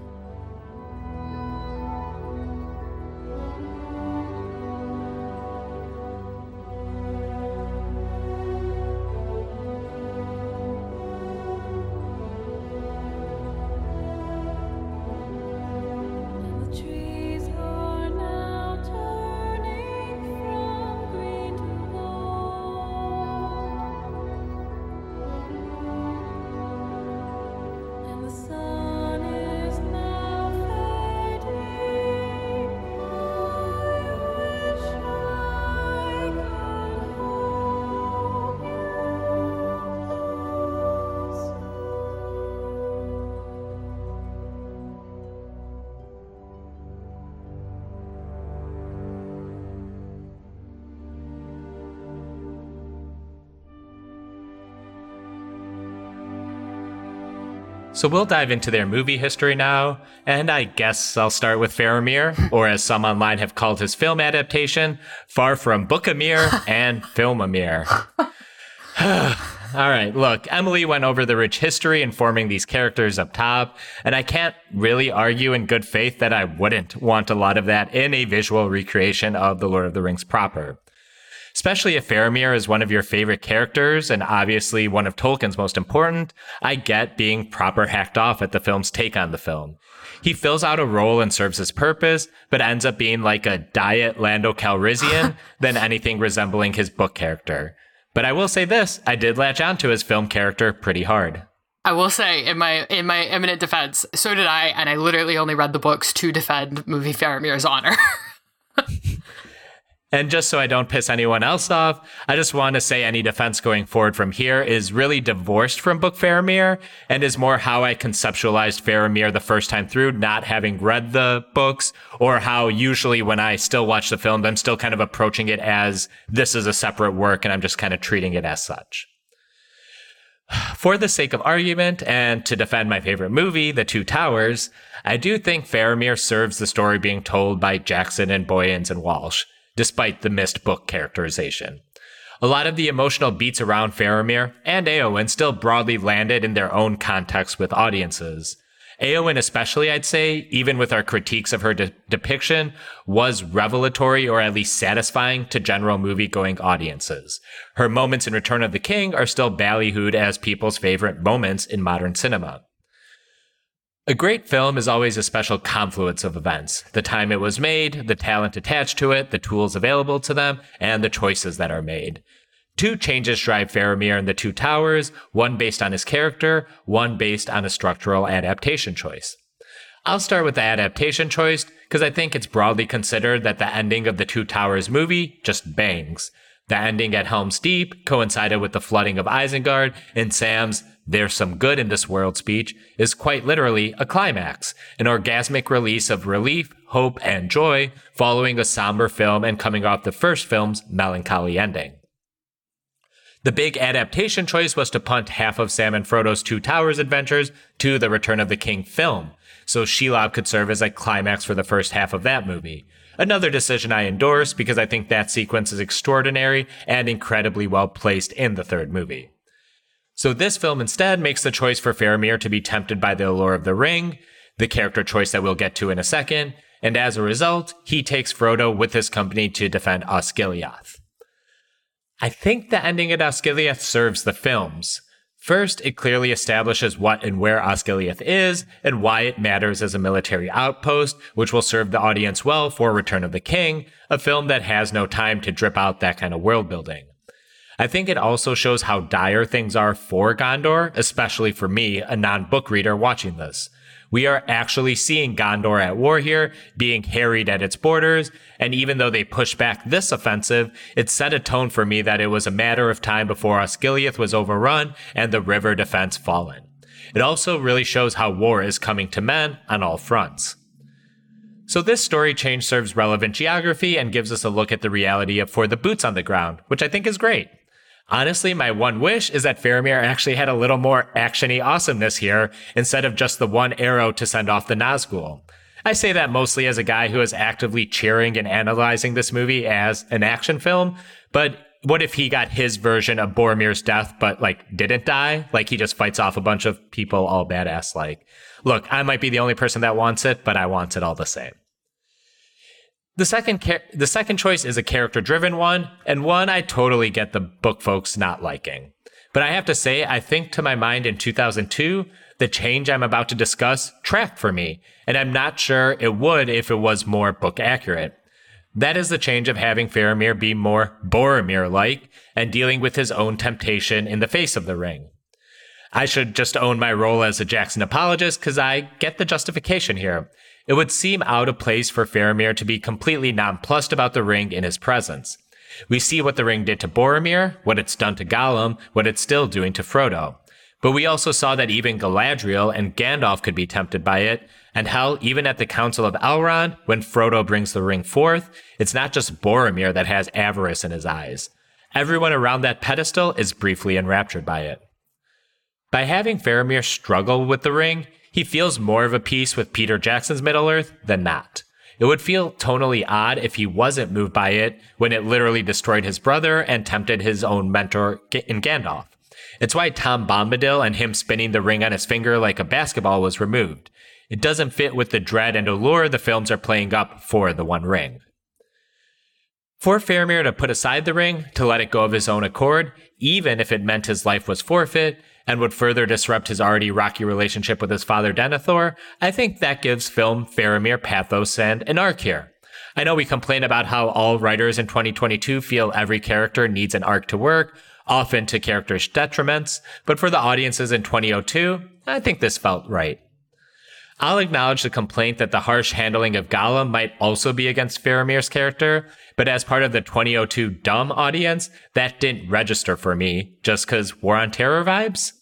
So we'll dive into their movie history now, and I guess I'll start with Faramir, or as some online have called his film adaptation, Far From Bookamir and Filmamir. All right, look, Emily went over the rich history informing these characters up top, and I can't really argue in good faith that I wouldn't want a lot of that in a visual recreation of The Lord of the Rings proper especially if Faramir is one of your favorite characters and obviously one of Tolkien's most important, I get being proper hacked off at the film's take on the film. He fills out a role and serves his purpose, but ends up being like a diet Lando Calrissian than anything resembling his book character. But I will say this, I did latch onto his film character pretty hard. I will say in my in my eminent defense, so did I, and I literally only read the books to defend movie Faramir's honor. And just so I don't piss anyone else off, I just want to say any defense going forward from here is really divorced from Book Faramir and is more how I conceptualized Faramir the first time through, not having read the books, or how usually when I still watch the film, I'm still kind of approaching it as this is a separate work and I'm just kind of treating it as such. For the sake of argument and to defend my favorite movie, The Two Towers, I do think Faramir serves the story being told by Jackson and Boyens and Walsh despite the missed book characterization. A lot of the emotional beats around Faramir and Eowyn still broadly landed in their own context with audiences. Eowyn, especially, I'd say, even with our critiques of her de- depiction, was revelatory or at least satisfying to general movie going audiences. Her moments in Return of the King are still ballyhooed as people's favorite moments in modern cinema. A great film is always a special confluence of events the time it was made, the talent attached to it, the tools available to them, and the choices that are made. Two changes drive Faramir in The Two Towers, one based on his character, one based on a structural adaptation choice. I'll start with the adaptation choice because I think it's broadly considered that the ending of the Two Towers movie just bangs. The ending at Helm's Deep coincided with the flooding of Isengard, and Sam's there's Some Good in This World speech is quite literally a climax, an orgasmic release of relief, hope, and joy following a somber film and coming off the first film's melancholy ending. The big adaptation choice was to punt half of Sam and Frodo's Two Towers adventures to the Return of the King film, so Shelob could serve as a climax for the first half of that movie. Another decision I endorse because I think that sequence is extraordinary and incredibly well placed in the third movie. So this film instead makes the choice for Faramir to be tempted by the allure of the ring, the character choice that we'll get to in a second, and as a result, he takes Frodo with his company to defend Osgiliath. I think the ending at Osgiliath serves the films. First, it clearly establishes what and where Osgiliath is and why it matters as a military outpost, which will serve the audience well for Return of the King, a film that has no time to drip out that kind of world building. I think it also shows how dire things are for Gondor, especially for me, a non book reader watching this. We are actually seeing Gondor at war here, being harried at its borders, and even though they pushed back this offensive, it set a tone for me that it was a matter of time before Osgiliath was overrun and the river defense fallen. It also really shows how war is coming to men on all fronts. So this story change serves relevant geography and gives us a look at the reality of for the boots on the ground, which I think is great. Honestly, my one wish is that Faramir actually had a little more actiony awesomeness here instead of just the one arrow to send off the Nazgul. I say that mostly as a guy who is actively cheering and analyzing this movie as an action film, but what if he got his version of Boromir's death, but like didn't die? Like he just fights off a bunch of people all badass like. Look, I might be the only person that wants it, but I want it all the same. The second char- the second choice is a character driven one, and one I totally get the book folks not liking. But I have to say, I think to my mind in 2002, the change I'm about to discuss tracked for me, and I'm not sure it would if it was more book accurate. That is the change of having Faramir be more Boromir like and dealing with his own temptation in the face of the ring. I should just own my role as a Jackson apologist because I get the justification here. It would seem out of place for Faramir to be completely nonplussed about the ring in his presence. We see what the ring did to Boromir, what it's done to Gollum, what it's still doing to Frodo. But we also saw that even Galadriel and Gandalf could be tempted by it, and hell, even at the Council of Elrond, when Frodo brings the ring forth, it's not just Boromir that has avarice in his eyes. Everyone around that pedestal is briefly enraptured by it. By having Faramir struggle with the ring, he feels more of a piece with Peter Jackson's Middle Earth than not. It would feel tonally odd if he wasn't moved by it when it literally destroyed his brother and tempted his own mentor in Gandalf. It's why Tom Bombadil and him spinning the ring on his finger like a basketball was removed. It doesn't fit with the dread and allure the films are playing up for the One Ring. For Faramir to put aside the ring, to let it go of his own accord, even if it meant his life was forfeit, and would further disrupt his already rocky relationship with his father Denethor, I think that gives film Faramir pathos and an arc here. I know we complain about how all writers in 2022 feel every character needs an arc to work, often to characters' detriments, but for the audiences in 2002, I think this felt right. I'll acknowledge the complaint that the harsh handling of Gollum might also be against Faramir's character, but as part of the 2002 dumb audience, that didn't register for me just because War on Terror vibes.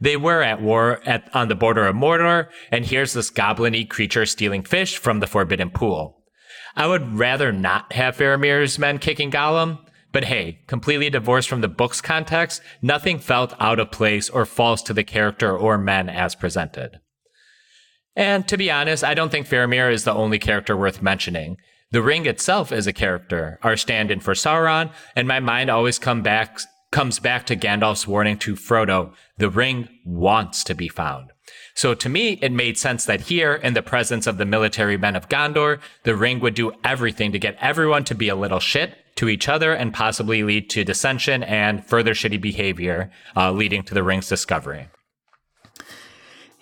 They were at war at, on the border of Mordor, and here's this goblin y creature stealing fish from the Forbidden Pool. I would rather not have Faramir's men kicking Gollum, but hey, completely divorced from the book's context, nothing felt out of place or false to the character or men as presented. And to be honest, I don't think Faramir is the only character worth mentioning. The ring itself is a character, our stand-in for Sauron, and my mind always come back comes back to Gandalf's warning to Frodo, the ring wants to be found. So to me, it made sense that here, in the presence of the military men of Gondor, the ring would do everything to get everyone to be a little shit to each other and possibly lead to dissension and further shitty behavior, uh, leading to the ring's discovery.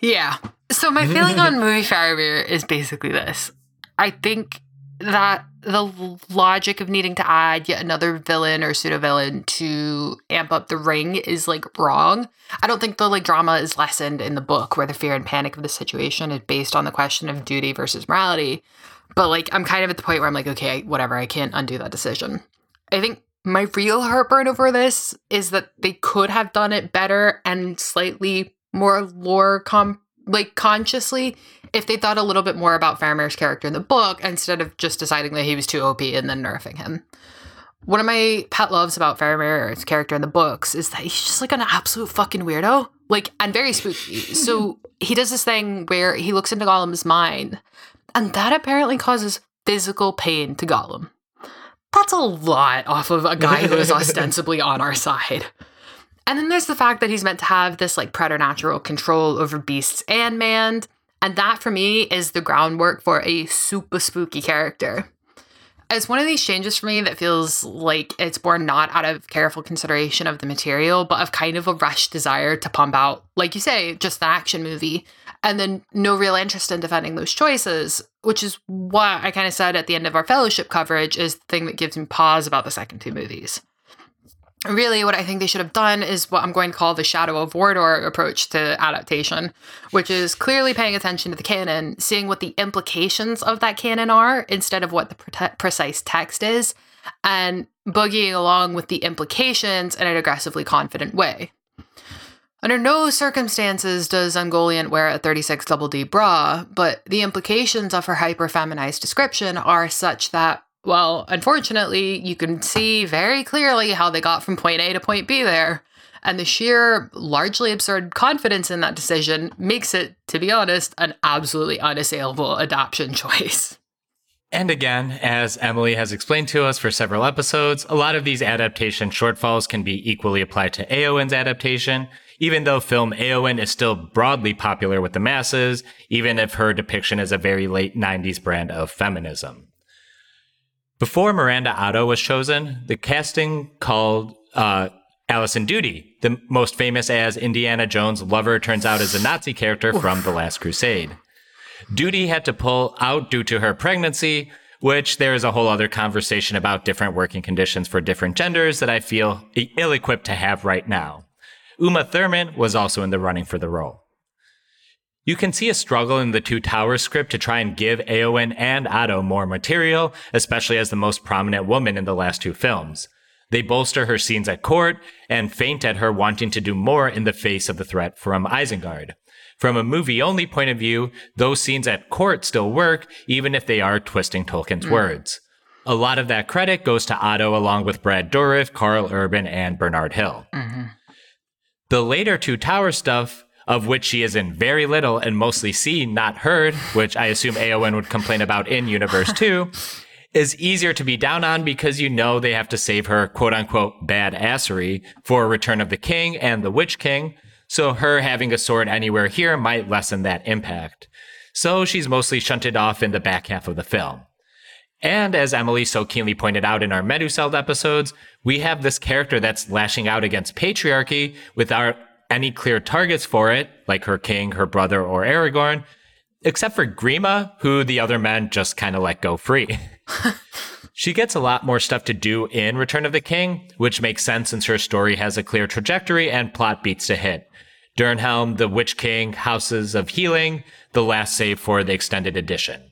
Yeah. So my feeling on movie Faramir is basically this. I think that the logic of needing to add yet another villain or pseudo villain to amp up the ring is like wrong. I don't think the like drama is lessened in the book where the fear and panic of the situation is based on the question of duty versus morality. But like I'm kind of at the point where I'm like, okay, whatever, I can't undo that decision. I think my real heartburn over this is that they could have done it better and slightly more lore com like consciously if they thought a little bit more about Faramir's character in the book instead of just deciding that he was too OP and then nerfing him. One of my pet loves about Faramir's character in the books is that he's just like an absolute fucking weirdo, like and very spooky. so he does this thing where he looks into Gollum's mind, and that apparently causes physical pain to Gollum. That's a lot off of a guy who is ostensibly on our side. And then there's the fact that he's meant to have this like preternatural control over beasts and man. And that for me is the groundwork for a super spooky character. It's one of these changes for me that feels like it's born not out of careful consideration of the material, but of kind of a rushed desire to pump out, like you say, just the action movie, and then no real interest in defending those choices, which is what I kind of said at the end of our fellowship coverage is the thing that gives me pause about the second two movies. Really what I think they should have done is what I'm going to call the Shadow of Mordor approach to adaptation, which is clearly paying attention to the canon, seeing what the implications of that canon are instead of what the pre- precise text is, and boogieing along with the implications in an aggressively confident way. Under no circumstances does Ungoliant wear a 36 double D bra, but the implications of her hyper feminized description are such that well, unfortunately, you can see very clearly how they got from point A to point B there. And the sheer, largely absurd confidence in that decision makes it, to be honest, an absolutely unassailable adoption choice. And again, as Emily has explained to us for several episodes, a lot of these adaptation shortfalls can be equally applied to Éowyn's adaptation, even though film Éowyn is still broadly popular with the masses, even if her depiction is a very late 90s brand of feminism. Before Miranda Otto was chosen, the casting called uh, Alison Doody, the most famous as Indiana Jones' lover, turns out is a Nazi character from The Last Crusade. Doody had to pull out due to her pregnancy, which there is a whole other conversation about different working conditions for different genders that I feel ill equipped to have right now. Uma Thurman was also in the running for the role. You can see a struggle in the Two Towers script to try and give Éowyn and Otto more material, especially as the most prominent woman in the last two films. They bolster her scenes at court and faint at her wanting to do more in the face of the threat from Isengard. From a movie only point of view, those scenes at court still work, even if they are twisting Tolkien's mm. words. A lot of that credit goes to Otto along with Brad Dourif, Karl Urban, and Bernard Hill. Mm-hmm. The later Two Towers stuff of which she is in very little and mostly seen, not heard, which I assume Éowyn would complain about in Universe 2, is easier to be down on because you know they have to save her quote unquote bad assery for Return of the King and the Witch King, so her having a sword anywhere here might lessen that impact. So she's mostly shunted off in the back half of the film. And as Emily so keenly pointed out in our Meduseld episodes, we have this character that's lashing out against patriarchy without any clear targets for it, like her king, her brother, or Aragorn, except for Grima, who the other men just kind of let go free. she gets a lot more stuff to do in Return of the King, which makes sense since her story has a clear trajectory and plot beats to hit. Dernhelm, the Witch King, Houses of Healing, the last save for the extended edition.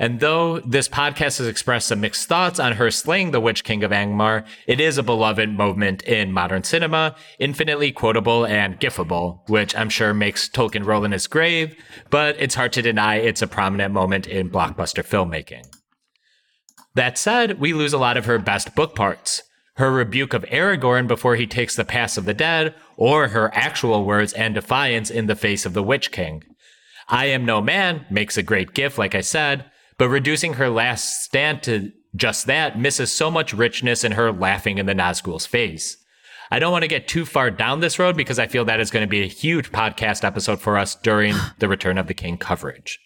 And though this podcast has expressed some mixed thoughts on her slaying the Witch King of Angmar, it is a beloved moment in modern cinema, infinitely quotable and gifable, which I'm sure makes Tolkien roll in his grave, but it's hard to deny it's a prominent moment in blockbuster filmmaking. That said, we lose a lot of her best book parts. Her rebuke of Aragorn before he takes the pass of the dead, or her actual words and defiance in the face of the Witch King. I am no man makes a great gift, like I said, but reducing her last stand to just that misses so much richness in her laughing in the Nazgul's face. I don't want to get too far down this road because I feel that is going to be a huge podcast episode for us during the Return of the King coverage.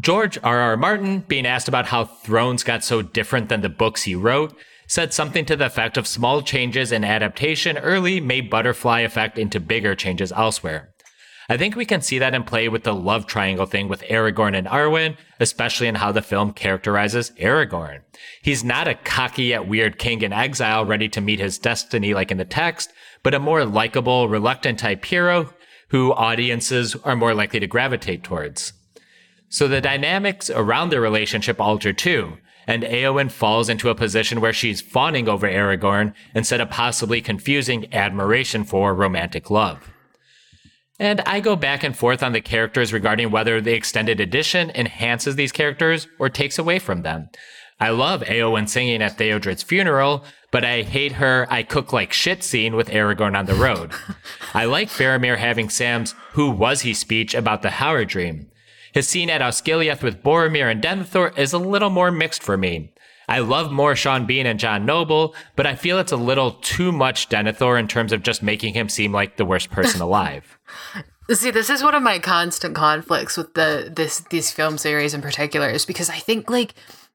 George R. R. Martin, being asked about how Thrones got so different than the books he wrote, said something to the effect of small changes in adaptation early may butterfly effect into bigger changes elsewhere. I think we can see that in play with the love triangle thing with Aragorn and Arwen, especially in how the film characterizes Aragorn. He's not a cocky yet weird king in exile ready to meet his destiny like in the text, but a more likable, reluctant type hero who audiences are more likely to gravitate towards. So the dynamics around their relationship alter too, and Éowyn falls into a position where she's fawning over Aragorn instead of possibly confusing admiration for romantic love. And I go back and forth on the characters regarding whether the extended edition enhances these characters or takes away from them. I love Éowyn singing at Theodred's funeral, but I hate her I cook like shit scene with Aragorn on the road. I like Faramir having Sam's who was he speech about the Haradrim. His scene at Osgiliath with Boromir and Denethor is a little more mixed for me. I love more Sean Bean and John Noble, but I feel it's a little too much Denethor in terms of just making him seem like the worst person alive. See, this is one of my constant conflicts with the this these film series in particular is because I think like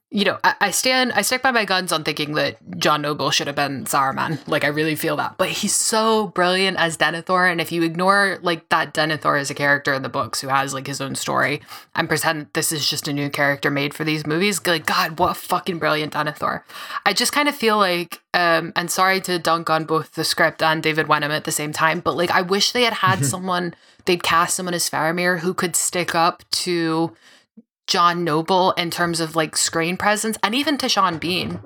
you know, I, I, stand, I stick by my guns on thinking that John Noble should have been Saruman. Like, I really feel that. But he's so brilliant as Denethor. And if you ignore, like, that Denethor as a character in the books who has, like, his own story and pretend this is just a new character made for these movies, like, God, what a fucking brilliant Denethor. I just kind of feel like, um, and sorry to dunk on both the script and David Wenham at the same time, but, like, I wish they had had someone, they'd cast someone as Faramir who could stick up to John Noble in terms of like screen presence and even to Sean Bean.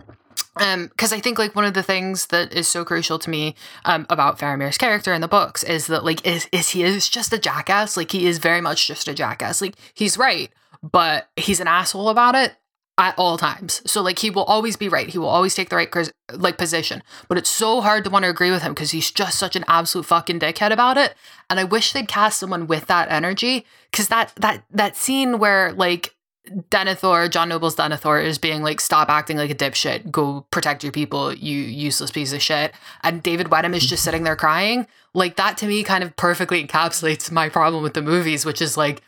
Um, because I think like one of the things that is so crucial to me um about Faramir's character in the books is that like is is he is just a jackass. Like he is very much just a jackass. Like he's right, but he's an asshole about it at all times. So like he will always be right. He will always take the right like position. But it's so hard to want to agree with him because he's just such an absolute fucking dickhead about it. And I wish they'd cast someone with that energy because that that that scene where like Denethor, John Noble's Denethor, is being like, stop acting like a dipshit, go protect your people, you useless piece of shit. And David Wenham is just mm-hmm. sitting there crying. Like, that to me kind of perfectly encapsulates my problem with the movies, which is like,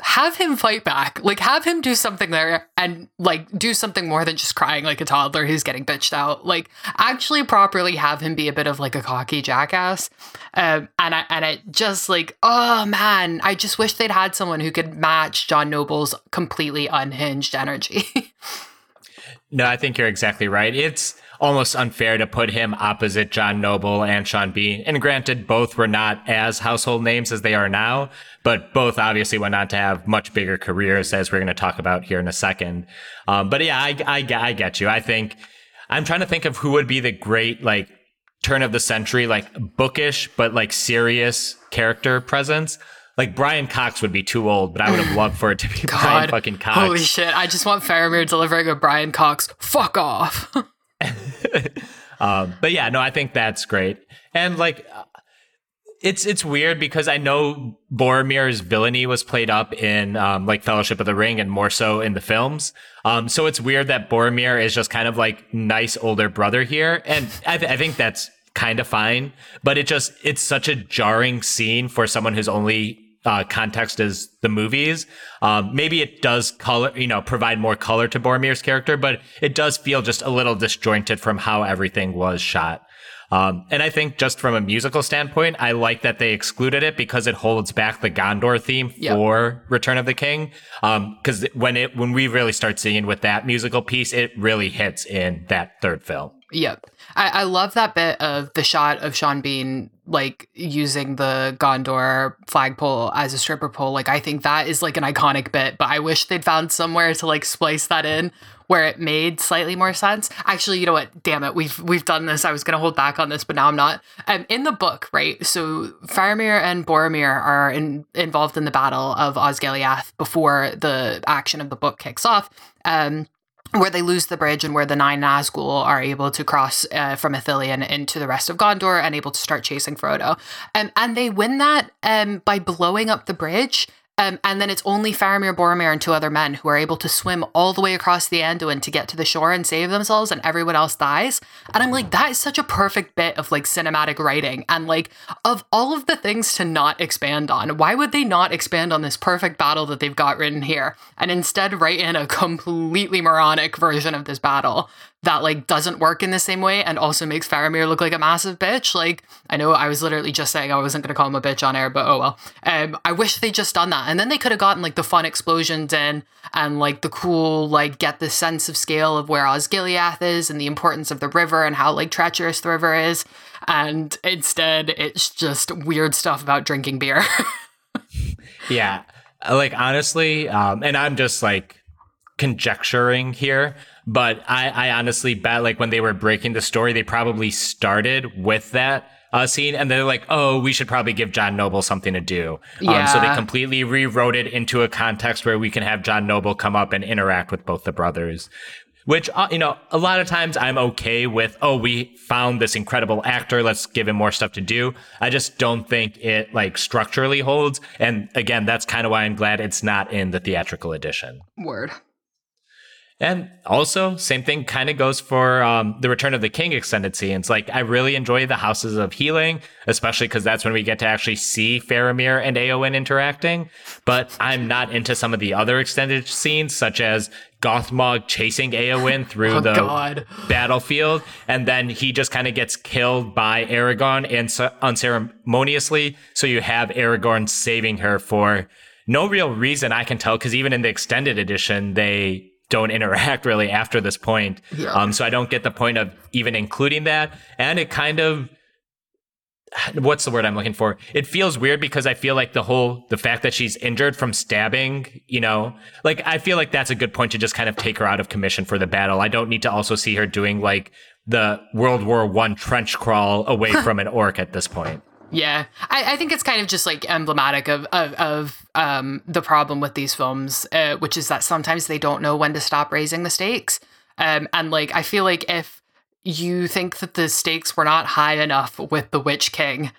have him fight back. Like have him do something there and like do something more than just crying like a toddler who's getting bitched out. Like actually properly have him be a bit of like a cocky jackass. Um, and I and it just like oh man, I just wish they'd had someone who could match John Noble's completely unhinged energy. no, I think you're exactly right. It's almost unfair to put him opposite John Noble and Sean Bean. And granted, both were not as household names as they are now, but both obviously went on to have much bigger careers, as we're going to talk about here in a second. Um, but yeah, I, I, I get you. I think I'm trying to think of who would be the great, like, turn of the century, like bookish, but like serious character presence. Like Brian Cox would be too old, but I would have loved for it to be God, Brian fucking Cox. Holy shit! I just want Faramir delivering a Brian Cox. Fuck off. um, but yeah, no, I think that's great. And like, it's it's weird because I know Boromir's villainy was played up in um, like Fellowship of the Ring and more so in the films. Um, so it's weird that Boromir is just kind of like nice older brother here, and I, th- I think that's kind of fine. But it just it's such a jarring scene for someone who's only uh, context as the movies. Um, maybe it does color, you know, provide more color to Boromir's character, but it does feel just a little disjointed from how everything was shot. Um, and I think just from a musical standpoint, I like that they excluded it because it holds back the Gondor theme yep. for Return of the King. Because um, when it when we really start seeing with that musical piece, it really hits in that third film. Yep. I, I love that bit of the shot of Sean Bean like using the Gondor flagpole as a stripper pole. Like I think that is like an iconic bit, but I wish they'd found somewhere to like splice that in where it made slightly more sense. Actually, you know what? Damn it, we've we've done this. I was gonna hold back on this, but now I'm not. Um, in the book, right? So Faramir and Boromir are in, involved in the battle of Osgiliath before the action of the book kicks off. Um, where they lose the bridge and where the nine Nazgul are able to cross uh, from Ithilien into the rest of Gondor and able to start chasing Frodo. Um, and they win that um, by blowing up the bridge um, and then it's only Faramir, Boromir, and two other men who are able to swim all the way across the Anduin to get to the shore and save themselves, and everyone else dies. And I'm like, that is such a perfect bit of like cinematic writing. And like, of all of the things to not expand on, why would they not expand on this perfect battle that they've got written here and instead write in a completely moronic version of this battle that like doesn't work in the same way and also makes Faramir look like a massive bitch. Like I know I was literally just saying I wasn't gonna call him a bitch on air, but oh well. Um, I wish they just done that, and then they could have gotten like the fun explosions in and like the cool like get the sense of scale of where Osgiliath is and the importance of the river and how like treacherous the river is, and instead it's just weird stuff about drinking beer. yeah, like honestly, um, and I'm just like conjecturing here but I, I honestly bet like when they were breaking the story, they probably started with that uh, scene, and they're like, "Oh, we should probably give John Noble something to do." Yeah. Um, so they completely rewrote it into a context where we can have John Noble come up and interact with both the brothers. Which uh, you know, a lot of times I'm okay with. Oh, we found this incredible actor. Let's give him more stuff to do. I just don't think it like structurally holds. And again, that's kind of why I'm glad it's not in the theatrical edition. Word. And also, same thing kind of goes for um, the Return of the King extended scenes. Like, I really enjoy the Houses of Healing, especially because that's when we get to actually see Faramir and Eowyn interacting. But I'm not into some of the other extended scenes, such as Gothmog chasing Eowyn through Oh, the God. battlefield, and then he just kind of gets killed by Aragorn and unceremoniously. So you have Aragorn saving her for no real reason I can tell, because even in the extended edition, they don't interact really after this point. Yeah. Um, so I don't get the point of even including that, and it kind of what's the word I'm looking for? It feels weird because I feel like the whole the fact that she's injured from stabbing, you know, like I feel like that's a good point to just kind of take her out of commission for the battle. I don't need to also see her doing like the World War One trench crawl away from an orc at this point. Yeah, I, I think it's kind of just like emblematic of of, of um, the problem with these films, uh, which is that sometimes they don't know when to stop raising the stakes. Um, and like, I feel like if you think that the stakes were not high enough with the Witch King,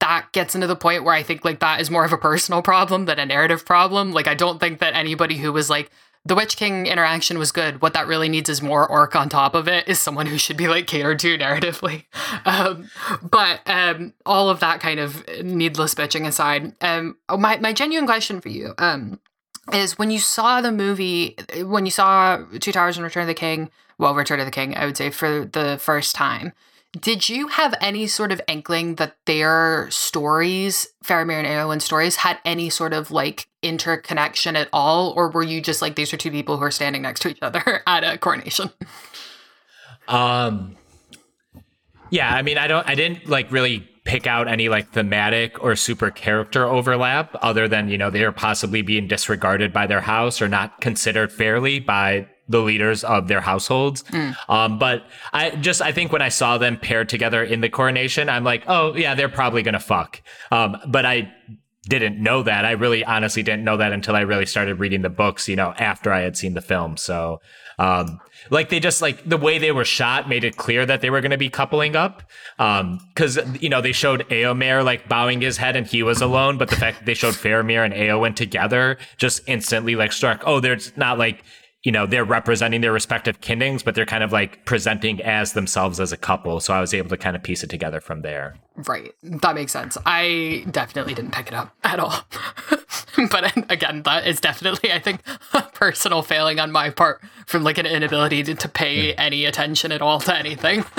that gets into the point where I think like that is more of a personal problem than a narrative problem. Like, I don't think that anybody who was like, the Witch King interaction was good. What that really needs is more orc on top of it, is someone who should be like catered to narratively. Um, but um, all of that kind of needless bitching aside, um, oh, my, my genuine question for you um, is when you saw the movie, when you saw Two Towers and Return of the King, well, Return of the King, I would say for the first time, did you have any sort of inkling that their stories, Faramir and Eowyn's stories, had any sort of like interconnection at all? Or were you just like, these are two people who are standing next to each other at a coronation? Um, yeah, I mean, I don't, I didn't like really pick out any like thematic or super character overlap other than, you know, they're possibly being disregarded by their house or not considered fairly by the leaders of their households. Um, but I just, I think when I saw them paired together in the coronation, I'm like, oh, yeah, they're probably going to fuck. Um, but I, didn't know that. I really honestly didn't know that until I really started reading the books, you know, after I had seen the film. So, um, like they just like the way they were shot made it clear that they were going to be coupling up. Um, cause you know, they showed Eomer like bowing his head and he was alone, but the fact that they showed Faramir and Eowyn together just instantly like struck, oh, there's not like, you know, they're representing their respective kindings, but they're kind of like presenting as themselves as a couple. So I was able to kind of piece it together from there. Right. That makes sense. I definitely didn't pick it up at all. but again, that is definitely, I think, a personal failing on my part from like an inability to, to pay any attention at all to anything.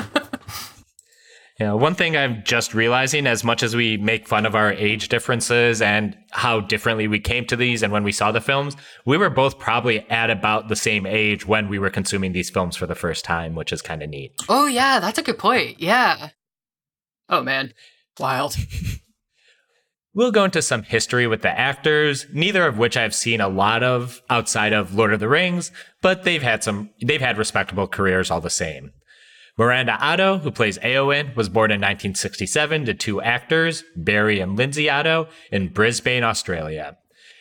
You know, one thing I'm just realizing as much as we make fun of our age differences and how differently we came to these and when we saw the films, we were both probably at about the same age when we were consuming these films for the first time, which is kind of neat. oh, yeah, that's a good point. Yeah. Oh, man. Wild. We'll go into some history with the actors, neither of which I've seen a lot of outside of Lord of the Rings, but they've had some they've had respectable careers all the same. Miranda Otto, who plays Eowyn, was born in 1967 to two actors, Barry and Lindsay Otto, in Brisbane, Australia.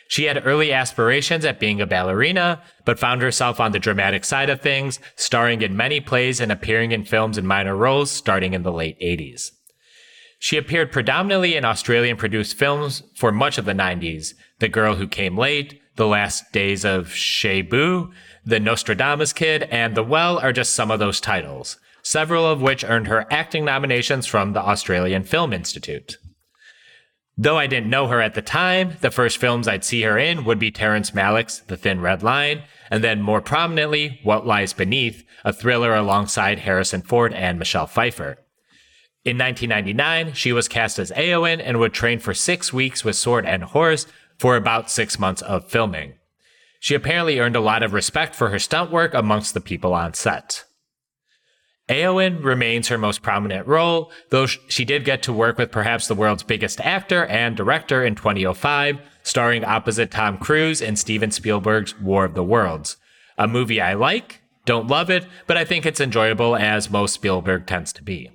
She had early aspirations at being a ballerina, but found herself on the dramatic side of things, starring in many plays and appearing in films in minor roles starting in the late 80s. She appeared predominantly in Australian produced films for much of the 90s The Girl Who Came Late, The Last Days of Chez Nous, The Nostradamus Kid, and The Well are just some of those titles, several of which earned her acting nominations from the Australian Film Institute. Though I didn't know her at the time, the first films I'd see her in would be Terrence Malick's The Thin Red Line, and then more prominently, What Lies Beneath, a thriller alongside Harrison Ford and Michelle Pfeiffer. In 1999, she was cast as Eowyn and would train for six weeks with sword and horse for about six months of filming. She apparently earned a lot of respect for her stunt work amongst the people on set. Eowyn remains her most prominent role, though she did get to work with perhaps the world's biggest actor and director in 2005, starring opposite Tom Cruise in Steven Spielberg's War of the Worlds. A movie I like, don't love it, but I think it's enjoyable as most Spielberg tends to be.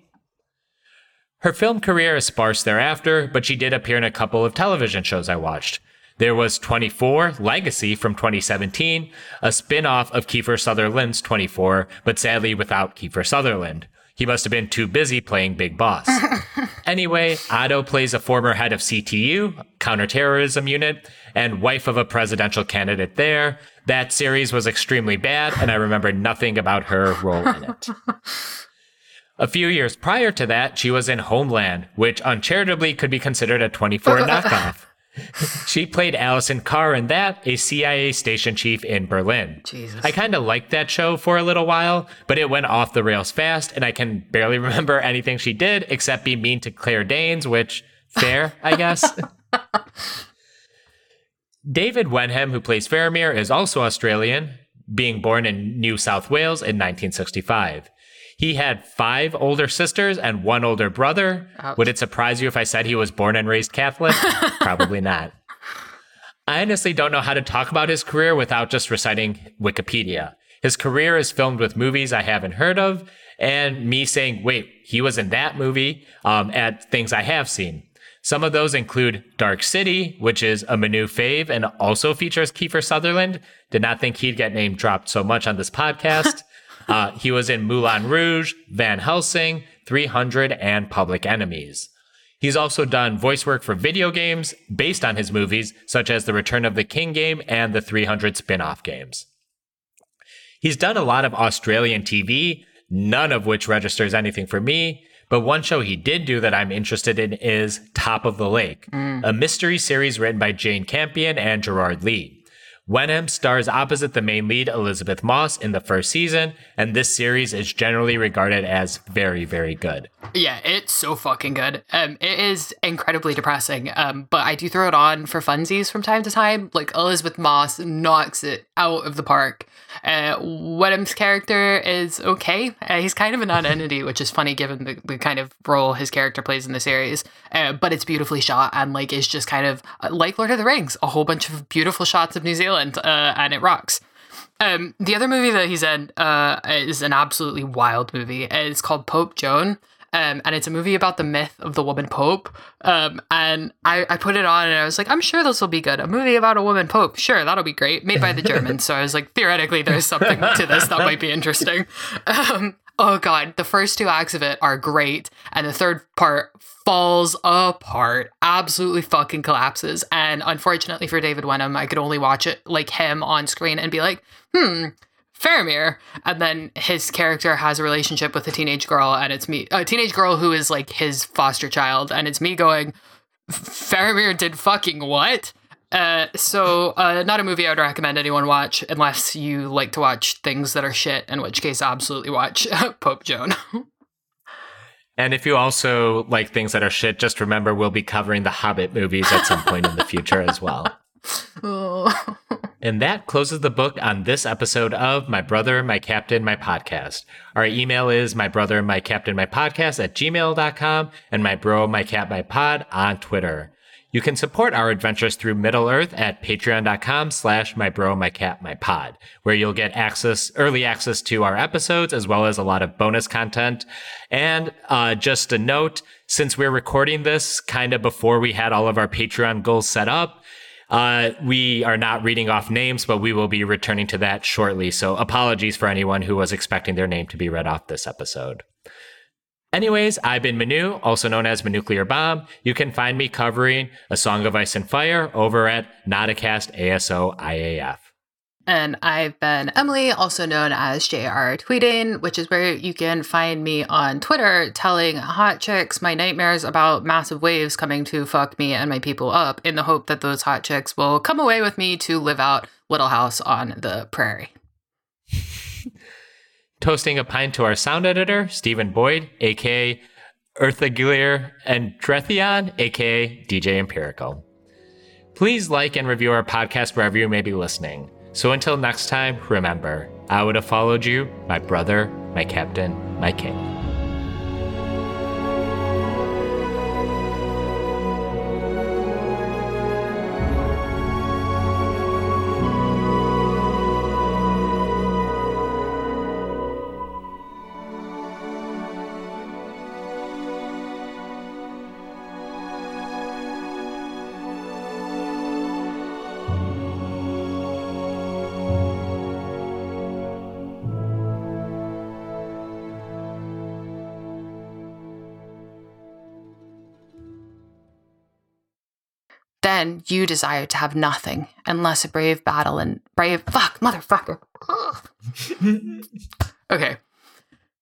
Her film career is sparse thereafter, but she did appear in a couple of television shows I watched. There was 24 Legacy from 2017, a spin off of Kiefer Sutherland's 24, but sadly without Kiefer Sutherland. He must have been too busy playing Big Boss. anyway, Otto plays a former head of CTU, counterterrorism unit, and wife of a presidential candidate there, That series was extremely bad, and I remember nothing about her role in it. A few years prior to that, she was in Homeland, which uncharitably could be considered a 24 knockoff. she played Allison Carr in that, a CIA station chief in Berlin. Jesus. I kind of liked that show for a little while, but it went off the rails fast, and I can barely remember anything she did except be mean to Claire Danes, which, fair, I guess. David Wenham, who plays Faramir, is also Australian, being born in New South Wales in 1965. He had five older sisters and one older brother. Ouch. Would it surprise you if I said he was born and raised Catholic? Probably not. I honestly don't know how to talk about his career without just reciting Wikipedia. His career is filmed with movies I haven't heard of, and me saying, wait, he was in that movie, um, at things I have seen. Some of those include Dark City, which is a Manu fave and also features Kiefer Sutherland. Did not think he'd get name dropped so much on this podcast. uh, he was in Moulin Rouge, Van Helsing, 300, and Public Enemies. He's also done voice work for video games based on his movies, such as the Return of the King game and the 300 spin off games. He's done a lot of Australian TV, none of which registers anything for me. But one show he did do that I'm interested in is Top of the Lake, a mystery series written by Jane Campion and Gerard Lee. Wenham stars opposite the main lead, Elisabeth Moss, in the first season, and this series is generally regarded as very, very good. Yeah, it's so fucking good. Um, it is incredibly depressing. Um, but I do throw it on for funsies from time to time. Like Elisabeth Moss knocks it out of the park. Uh, Wenham's character is okay. Uh, he's kind of a non-entity, which is funny given the, the kind of role his character plays in the series. Uh, but it's beautifully shot and like it's just kind of uh, like Lord of the Rings, a whole bunch of beautiful shots of New Zealand, uh, and it rocks. Um, the other movie that he's in uh, is an absolutely wild movie. It's called Pope Joan. Um, and it's a movie about the myth of the woman pope. Um, and I, I put it on and I was like, I'm sure this will be good. A movie about a woman pope. Sure, that'll be great. Made by the Germans. so I was like, theoretically, there's something to this that might be interesting. Um, oh, God. The first two acts of it are great. And the third part falls apart, absolutely fucking collapses. And unfortunately for David Wenham, I could only watch it like him on screen and be like, hmm, Faramir, and then his character has a relationship with a teenage girl, and it's me, a teenage girl who is like his foster child, and it's me going, Faramir did fucking what? Uh, so uh, not a movie I would recommend anyone watch unless you like to watch things that are shit. In which case, absolutely watch Pope Joan. And if you also like things that are shit, just remember we'll be covering the Hobbit movies at some point in the future as well. Oh. And that closes the book on this episode of My Brother, My Captain, My Podcast. Our email is my brother, my captain, my podcast at gmail.com and my bro, my cat, my pod on Twitter. You can support our adventures through Middle Earth at patreon.com slash my bro, my cat, my pod, where you'll get access, early access to our episodes, as well as a lot of bonus content. And uh, just a note, since we're recording this kind of before we had all of our Patreon goals set up, uh, we are not reading off names, but we will be returning to that shortly. So apologies for anyone who was expecting their name to be read off this episode. Anyways, I've been Manu, also known as Manuclear Bomb. You can find me covering A Song of Ice and Fire over at Notacast ASO IAF. And I've been Emily, also known as JR Tweeting, which is where you can find me on Twitter telling hot chicks my nightmares about massive waves coming to fuck me and my people up in the hope that those hot chicks will come away with me to live out Little House on the Prairie. Toasting a pint to our sound editor, Stephen Boyd, aka Earthagulier and Drethion, aka DJ Empirical. Please like and review our podcast wherever you may be listening. So until next time, remember, I would have followed you, my brother, my captain, my king. Then you desire to have nothing unless a brave battle and brave fuck motherfucker. Okay.